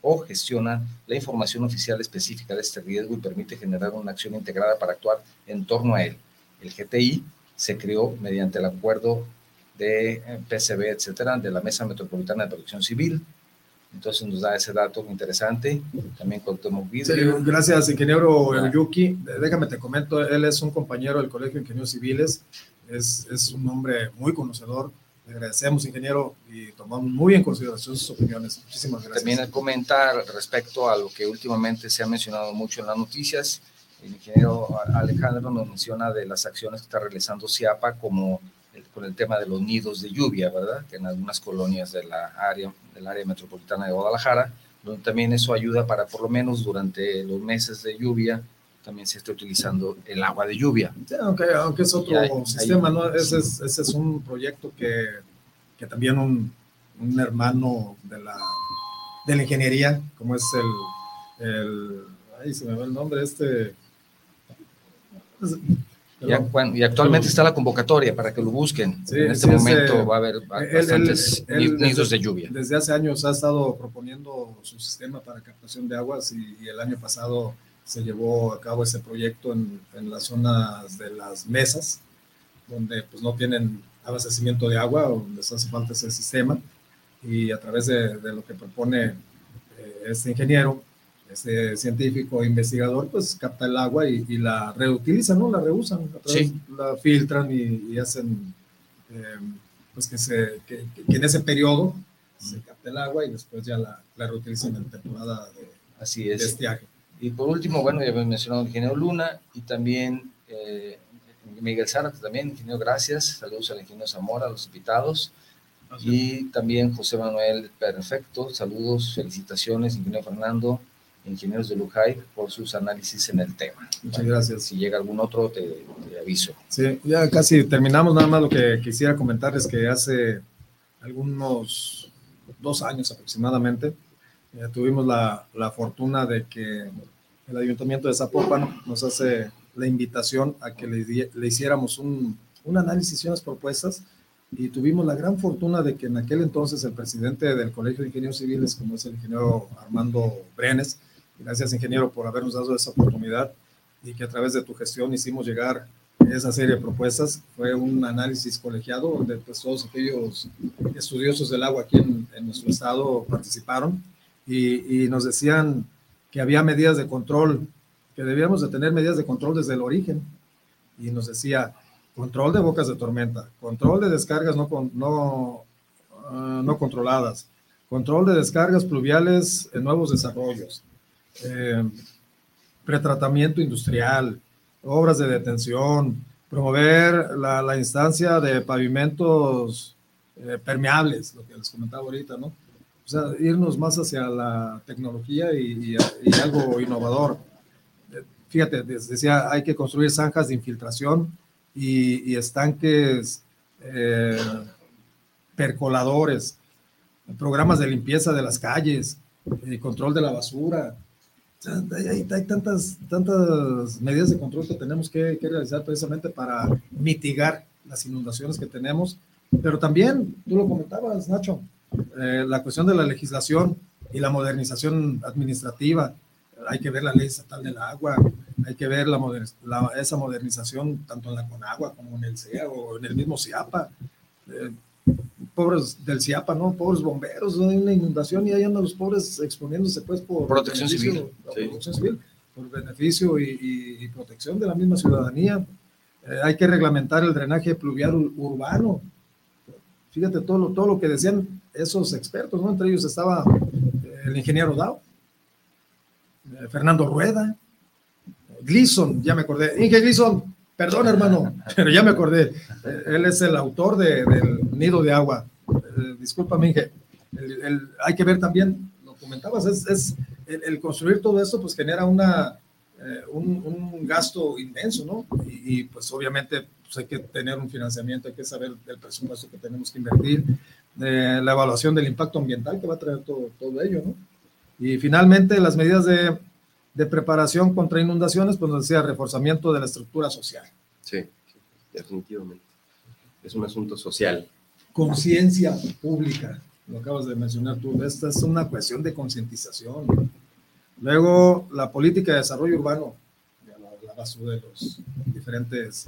o gestionan la información oficial específica de este riesgo y permite generar una acción integrada para actuar en torno a él. El GTI se creó mediante el acuerdo de eh, PCB, etcétera, de la Mesa Metropolitana de Protección Civil. Entonces nos da ese dato interesante. También contamos Sí, gracias, ingeniero Yuki. Déjame te comento, él es un compañero del Colegio de Ingenieros Civiles, es, es un hombre muy conocedor. Le agradecemos, ingeniero, y tomamos muy en consideración sus opiniones. Muchísimas gracias. También comentar respecto a lo que últimamente se ha mencionado mucho en las noticias. El ingeniero Alejandro nos menciona de las acciones que está realizando CIAPA como el- con el tema de los nidos de lluvia, ¿verdad? Que en algunas colonias de la área, del área metropolitana de Guadalajara, donde también eso ayuda para por lo menos durante los meses de lluvia también se esté utilizando el agua de lluvia. Sí, aunque, aunque es otro hay- sistema, hay- ¿no? Ese es, ese es un proyecto que, que también un, un hermano de la, de la ingeniería, como es el, el ahí se me va el nombre, este... es- Y, bueno, y actualmente está la convocatoria para que lo busquen. Sí, en este sí, momento eh, va a haber bastantes él- él nidos desde- de lluvia. Desde hace años ha estado proponiendo su sistema para captación de aguas y, y el año pasado se llevó a cabo ese proyecto en, en las zonas de las mesas, donde pues no tienen abastecimiento de agua donde hace falta ese sistema. Y a través de, de lo que propone eh, este ingeniero, este científico investigador, pues capta el agua y, y la reutilizan, ¿no? La reusan, a través- Sí. la filtran y, y hacen eh, pues que, se, que, que en ese periodo se capte el agua y después ya la, la reutilizan en temporada de, Así de es. estiaje. Y por último, bueno, ya había mencionado ingeniero Luna y también eh, Miguel Zárate, también, ingeniero, gracias. Saludos al ingeniero Zamora, a los invitados. Y también José Manuel Perfecto, saludos, felicitaciones, ingeniero Fernando, ingenieros de Lujay, por sus análisis en el tema. Muchas gracias. Si llega algún otro, te, te aviso. Sí, ya casi terminamos. Nada más lo que quisiera comentar es que hace algunos dos años aproximadamente eh, tuvimos la, la fortuna de que el Ayuntamiento de Zapopan nos hace la invitación a que le, le hiciéramos un, un análisis y unas propuestas y tuvimos la gran fortuna de que en aquel entonces el presidente del Colegio de Ingenieros Civiles, como es el ingeniero Armando Brenes, gracias ingeniero por habernos dado esa oportunidad y que a través de tu gestión hicimos llegar esa serie de propuestas. Fue un análisis colegiado donde pues, todos aquellos estudiosos del agua aquí en, en nuestro estado participaron y, y nos decían que había medidas de control, que debíamos de tener medidas de control desde el origen. Y nos decía, control de bocas de tormenta, control de descargas no, no ah, no controladas, control de descargas pluviales en nuevos desarrollos, eh, pretratamiento industrial, obras de detención, promover la, la instancia de pavimentos eh, permeables, lo que les comentaba ahorita, ¿no? O sea, irnos más hacia la tecnología y, y, algo innovador. Eh, fíjate, decía, hay que construir zanjas de infiltración y, y estanques eh, percoladores, programas de limpieza de las calles, control de la basura, hay, hay, tantas, tantas medidas de control que tenemos que, que, realizar precisamente para mitigar las inundaciones que tenemos, pero también, tú lo comentabas, Nacho, eh, la cuestión de la legislación y la modernización administrativa. Hay que ver la ley estatal del agua, hay que ver la, la esa modernización tanto en la Conagua como en el CEA o en el mismo CIAPA. Eh, pobres del CIAPA, ¿no? Pobres bomberos, hay una inundación y ahí andan los pobres exponiéndose pues por protección civil. Protección civil, por beneficio y, protección de la misma ciudadanía. Eh, hay que reglamentar el drenaje pluvial urbano. Fíjate todo lo, todo lo que decían esos expertos, ¿no? Entre ellos estaba eh, el ingeniero Dao, eh, Fernando Rueda, Gleason, ya me acordé. Inge Gleason, Perdón, hermano, pero ya me acordé. Él es el autor de, del Nido de Agua. Eh, discúlpame, el, hay que ver también, lo comentabas, es, es el, construir todo esto pues genera una, eh, un, un, gasto inmenso, ¿no? Y, pues obviamente pues, hay que tener un financiamiento, hay que saber el presupuesto que tenemos que invertir, eh, la evaluación del impacto ambiental que va a traer todo, todo ello, ¿no? Y finalmente las medidas de de preparación contra inundaciones, pues nos decía reforzamiento de la estructura social. Sí, definitivamente. Es un asunto social. Conciencia pública, lo acabas de mencionar tú. Esta es una cuestión de concientización. Luego, la política de desarrollo urbano, la, base de los diferentes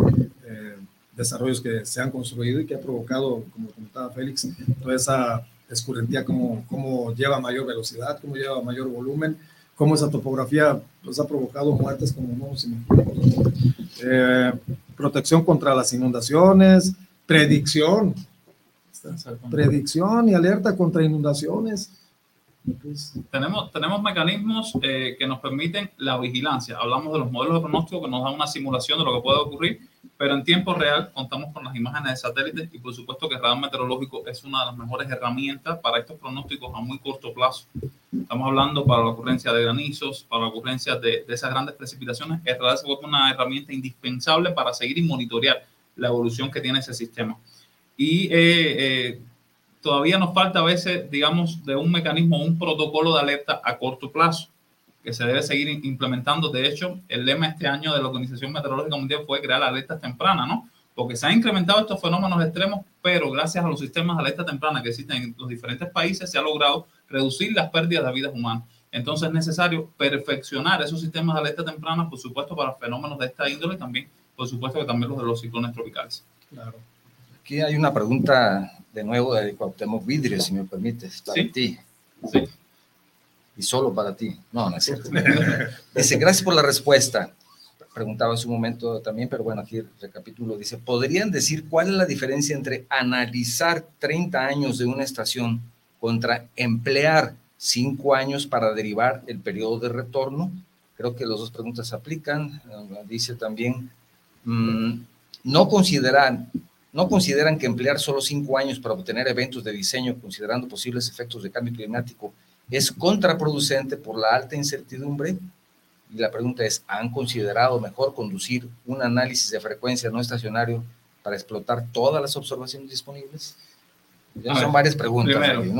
eh, desarrollos que se han construido y que ha provocado, como comentaba Félix, toda esa escurrentía, cómo, cómo lleva mayor velocidad, cómo lleva mayor volumen, cómo esa topografía pues, ha provocado muertes como no nos eh, protección contra las inundaciones, predicción, predicción y alerta contra inundaciones. Tenemos, tenemos mecanismos eh, que nos permiten la vigilancia. Hablamos de los modelos de pronóstico que nos dan una simulación de lo que puede ocurrir pero en tiempo real contamos con las imágenes de satélites y por supuesto que el radar meteorológico es una de las mejores herramientas para estos pronósticos a muy corto plazo. Estamos hablando para la ocurrencia de granizos, para la ocurrencia de, de esas grandes precipitaciones. El radar se vuelve una herramienta indispensable para seguir y monitorear la evolución que tiene ese sistema. Y eh, eh, todavía nos falta a veces, digamos, de un mecanismo, un protocolo de alerta a corto plazo que se debe seguir implementando. De hecho, el lema este año de la Organización Meteorológica Mundial fue crear alertas tempranas, ¿no? Porque se han incrementado estos fenómenos extremos, pero gracias a los sistemas de alerta temprana que existen en los diferentes países, se ha logrado reducir las pérdidas de vidas humanas. Entonces es necesario perfeccionar esos sistemas de alerta temprana, por supuesto, para fenómenos de esta índole también, por supuesto, que también los de los ciclones tropicales. Claro. Aquí hay una pregunta de nuevo de Cuauhtémoc Vidrio, si me permites, para ¿Sí? ti. Sí y solo para ti. No, no es cierto. Dice, gracias por la respuesta. Preguntaba en su momento también, pero bueno, aquí recapitulo. Dice, ¿podrían decir cuál es la diferencia entre analizar 30 años de una estación contra emplear 5 años para derivar el periodo de retorno? Creo que las dos preguntas se aplican. Dice también, mm, no consideran, no consideran que emplear solo 5 años para obtener eventos de diseño, considerando posibles efectos de cambio climático, es contraproducente por la alta incertidumbre. Y la pregunta es, ¿han considerado mejor conducir un análisis de frecuencia no estacionario para explotar todas las observaciones disponibles? son varias preguntas.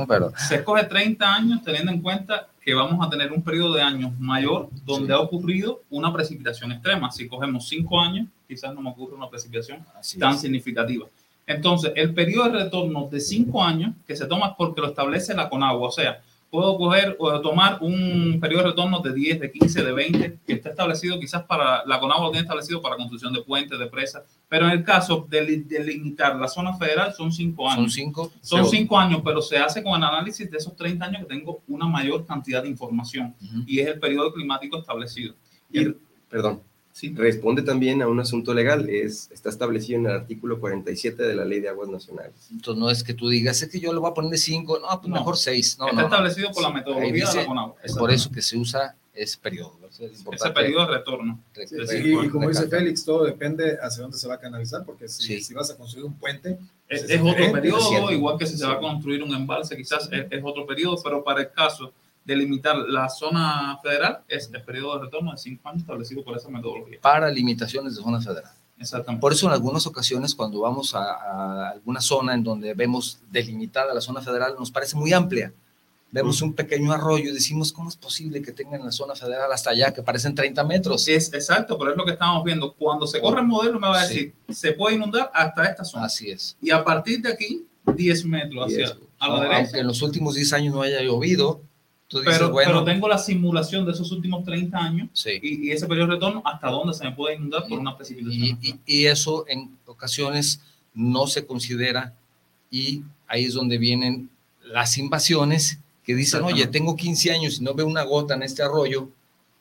Pero, se escoge 30 años teniendo en cuenta que vamos a tener un periodo de años mayor donde ha ocurrido una precipitación extrema. Si cogemos 5 años, quizás no me ocurra una precipitación tan significativa. Entonces, el periodo de retorno de 5 años, que se toma porque lo establece la CONAGUA, o sea, puedo coger o tomar un periodo de retorno de 10, de 15, de 20, que está establecido quizás para, la CONAGUA lo tiene establecido para construcción de puentes, de presas, pero en el caso de, limitar la zona federal son 5 años. Son 5. Son 5 años, pero se hace con el análisis de esos 30 años que tengo una mayor cantidad de información y es el periodo climático establecido. Y, perdón, Sí. responde también a un asunto legal, es, está establecido en el artículo 47 de la Ley de Aguas Nacionales. Entonces no es que tú digas, es que yo le voy a poner de 5, no, pues No. mejor 6. No, Está no, no. establecido por la metodología de dice, la CONAGUA. Es por eso que se usa ese periodo. Es Ese periodo de retorno. re- Sí, y, y como dice. Félix, todo depende hacia dónde se va a canalizar, porque si, Sí. si vas a construir un puente, Es, Es otro periodo, igual que si se va a construir un embalse, quizás es, es otro periodo, pero para el caso de limitar la zona federal, es el periodo de retorno de cinco años establecido por esa metodología. Para limitaciones de zona federal. Exactamente. Por eso en algunas ocasiones cuando vamos a, a alguna zona en donde vemos delimitada la zona federal nos parece muy amplia. Vemos un pequeño arroyo y decimos, ¿cómo es posible que tengan la zona federal hasta allá, que parecen 30 metros? Es exacto, pero es lo que estamos viendo. Cuando se corre el modelo, me va a Sí. decir, se puede inundar hasta esta zona. Así es. Y a partir de aquí, 10 metros hacia 10. a la No, derecha. aunque en los últimos 10 años no haya llovido, tú dices, Pero, bueno, pero tengo la simulación de esos últimos 30 años sí. y, y ese periodo de retorno hasta dónde se me puede inundar por una precipitación. Y, y- y eso en ocasiones no se considera y ahí es donde vienen las invasiones que dicen, oye, tengo 15 años y no veo una gota en este arroyo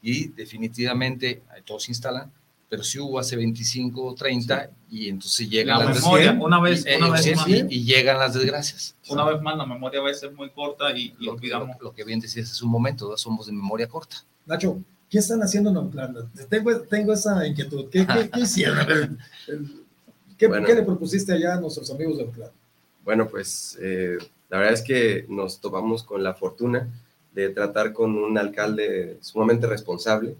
y definitivamente todos se instalan, pero sí hubo hace 25 o 30 y entonces llegan la las memoria, cien, una vez, eh, una vez sí, más, y, y llegan las desgracias. una vez más, la memoria a veces es muy corta y, y Lo, olvidamos. lo- lo que bien decías hace un momento, ¿verdad? somos de memoria corta. Nacho, ¿qué están haciendo en Oakland? Tengo, tengo esa inquietud. ¿Qué, qué, qué hicieron? ¿Qué, Bueno. qué le propusiste allá a nuestros amigos de Oakland? Bueno, pues eh, la verdad es que nos topamos con la fortuna de tratar con un alcalde sumamente responsable,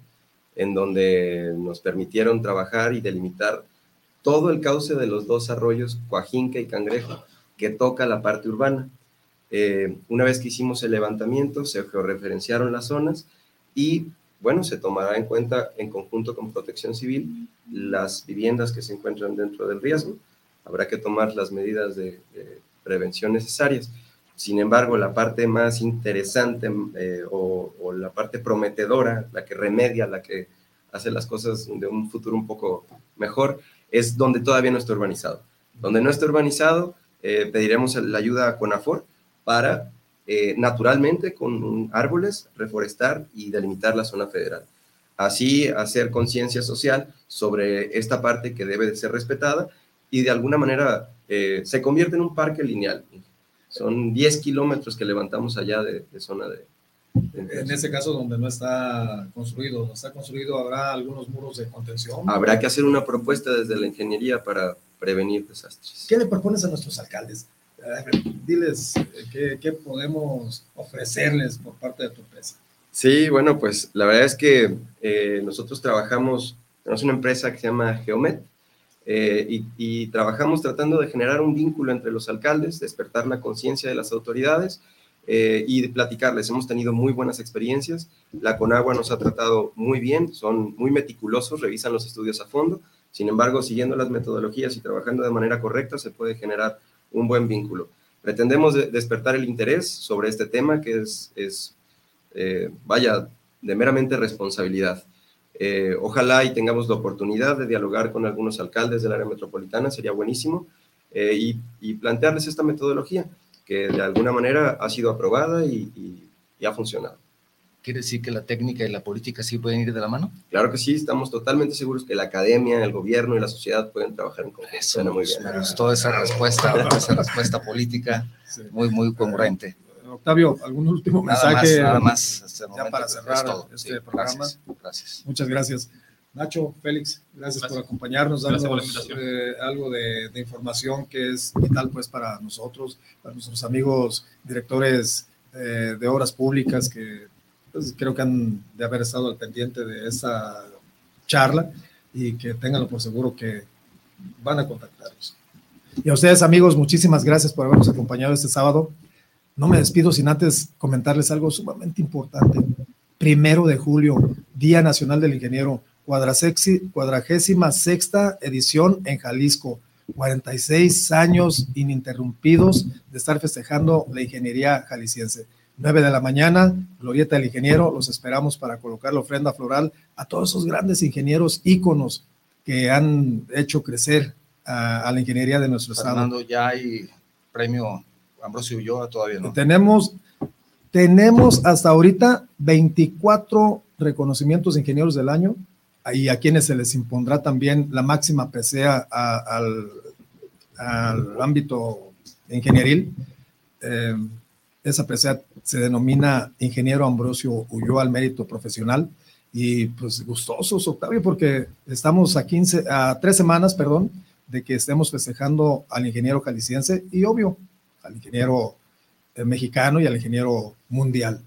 en donde nos permitieron trabajar y delimitar todo el cauce de los dos arroyos, Coajinca y Cangrejo, que toca la parte urbana. Eh, una vez que hicimos el levantamiento, se georreferenciaron las zonas y, bueno, se tomará en cuenta en conjunto con Protección Civil las viviendas que se encuentran dentro del riesgo. Habrá que tomar las medidas de, de prevención necesarias. Sin embargo, la parte más interesante eh, o, la parte prometedora, la que remedia, la que hace las cosas de un futuro un poco mejor, es donde todavía no está urbanizado. Donde no está urbanizado, eh, pediremos la ayuda a CONAFOR para eh, naturalmente con árboles reforestar y delimitar la zona federal. Así hacer conciencia social sobre esta parte que debe de ser respetada y de alguna manera se convierte en un parque lineal. Son 10 kilómetros que levantamos allá de, de zona de... En ese caso, donde no está construido, donde está construido, habrá algunos muros de contención. Habrá que hacer una propuesta desde la ingeniería para prevenir desastres. ¿Qué le propones a nuestros alcaldes? Diles eh, qué, qué podemos ofrecerles por parte de tu empresa. Sí, bueno, pues la verdad es que eh, nosotros trabajamos, tenemos una empresa que se llama Geomet eh, y, trabajamos tratando de generar un vínculo entre los alcaldes, despertar la conciencia de las autoridades eh, y platicarles. Hemos tenido muy buenas experiencias. La Conagua nos ha tratado muy bien, son muy meticulosos, revisan los estudios a fondo. Sin embargo, siguiendo las metodologías y trabajando de manera correcta, se puede generar un buen vínculo. Pretendemos de- despertar el interés sobre este tema que es, es eh, vaya, de meramente responsabilidad. Eh, ojalá y tengamos la oportunidad de dialogar con algunos alcaldes del área metropolitana, sería buenísimo, eh, y, y plantearles esta metodología que de alguna manera ha sido aprobada y, y- y ha funcionado. ¿Quiere decir que la técnica y la política sí pueden ir de la mano? Claro que sí, estamos totalmente seguros que la academia, el gobierno y la sociedad pueden trabajar en conjunto. Eso Suena muy gustó, bien. me gustó esa respuesta, esa respuesta política, muy, muy congruente. Octavio, ¿algún último Nada más, mensaje? nada más. hasta el ya para es cerrar todo. este Sí, programa. Gracias, gracias. Muchas gracias. Nacho, Félix, gracias, Gracias. por acompañarnos, por darnos invitación. eh, algo de, de información que es vital pues para nosotros, para nuestros amigos directores eh, de obras públicas que pues, creo que han de haber estado al pendiente de esta charla y que tenganlo por seguro que van a contactarnos. Y a ustedes amigos, muchísimas gracias por habernos acompañado este sábado. No me despido sin antes comentarles algo sumamente importante. Primero de julio, Día Nacional del Ingeniero, cuadragésima sexta edición en Jalisco. 46 años ininterrumpidos de estar festejando la ingeniería jalisciense. 9 de la mañana, Glorieta del Ingeniero, los esperamos para colocar la ofrenda floral a todos esos grandes ingenieros íconos que han hecho crecer a, la ingeniería de nuestro estado. Fernando, ya hay premio Ambrosio Ulloa, todavía no. Tenemos, tenemos hasta ahorita 24 reconocimientos de ingenieros del año y a quienes se les impondrá también la máxima presea al, ámbito ingenieril. Eh, esa presea se denomina Ingeniero Ambrosio huyó al Mérito Profesional y pues gustosos, Octavio, porque estamos a 15, a tres semanas, perdón, de que estemos festejando al ingeniero jalisciense y obvio, al ingeniero eh, mexicano y al ingeniero mundial.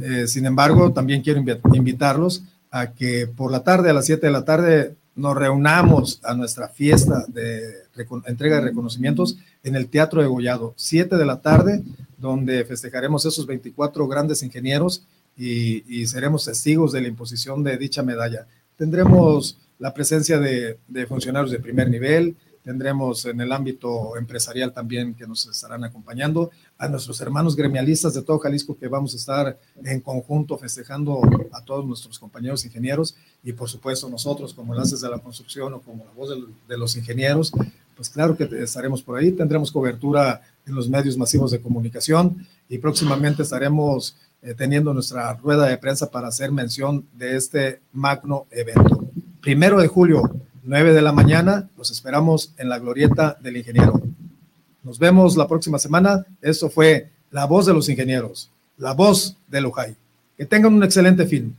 Eh, sin embargo, también quiero invitarlos a que por la tarde, a las 7 de la tarde, nos reunamos a nuestra fiesta de entrega de reconocimientos en el Teatro de Gollado, 7 de la tarde, donde festejaremos esos 24 grandes ingenieros y, seremos testigos de la imposición de dicha medalla. Tendremos la presencia de, funcionarios de primer nivel, tendremos en el ámbito empresarial también que nos estarán acompañando, a nuestros hermanos gremialistas de todo Jalisco que vamos a estar en conjunto festejando a todos nuestros compañeros ingenieros y por supuesto nosotros como enlaces de la construcción o como la voz de los ingenieros, pues claro que estaremos por ahí, tendremos cobertura en los medios masivos de comunicación y próximamente estaremos eh, teniendo nuestra rueda de prensa para hacer mención de este magno evento. Primero de julio, 9 de la mañana, los esperamos en la glorieta del ingeniero. Nos vemos la próxima semana. Esto fue La Voz de los Ingenieros, la voz de Lujay. Que tengan un excelente fin.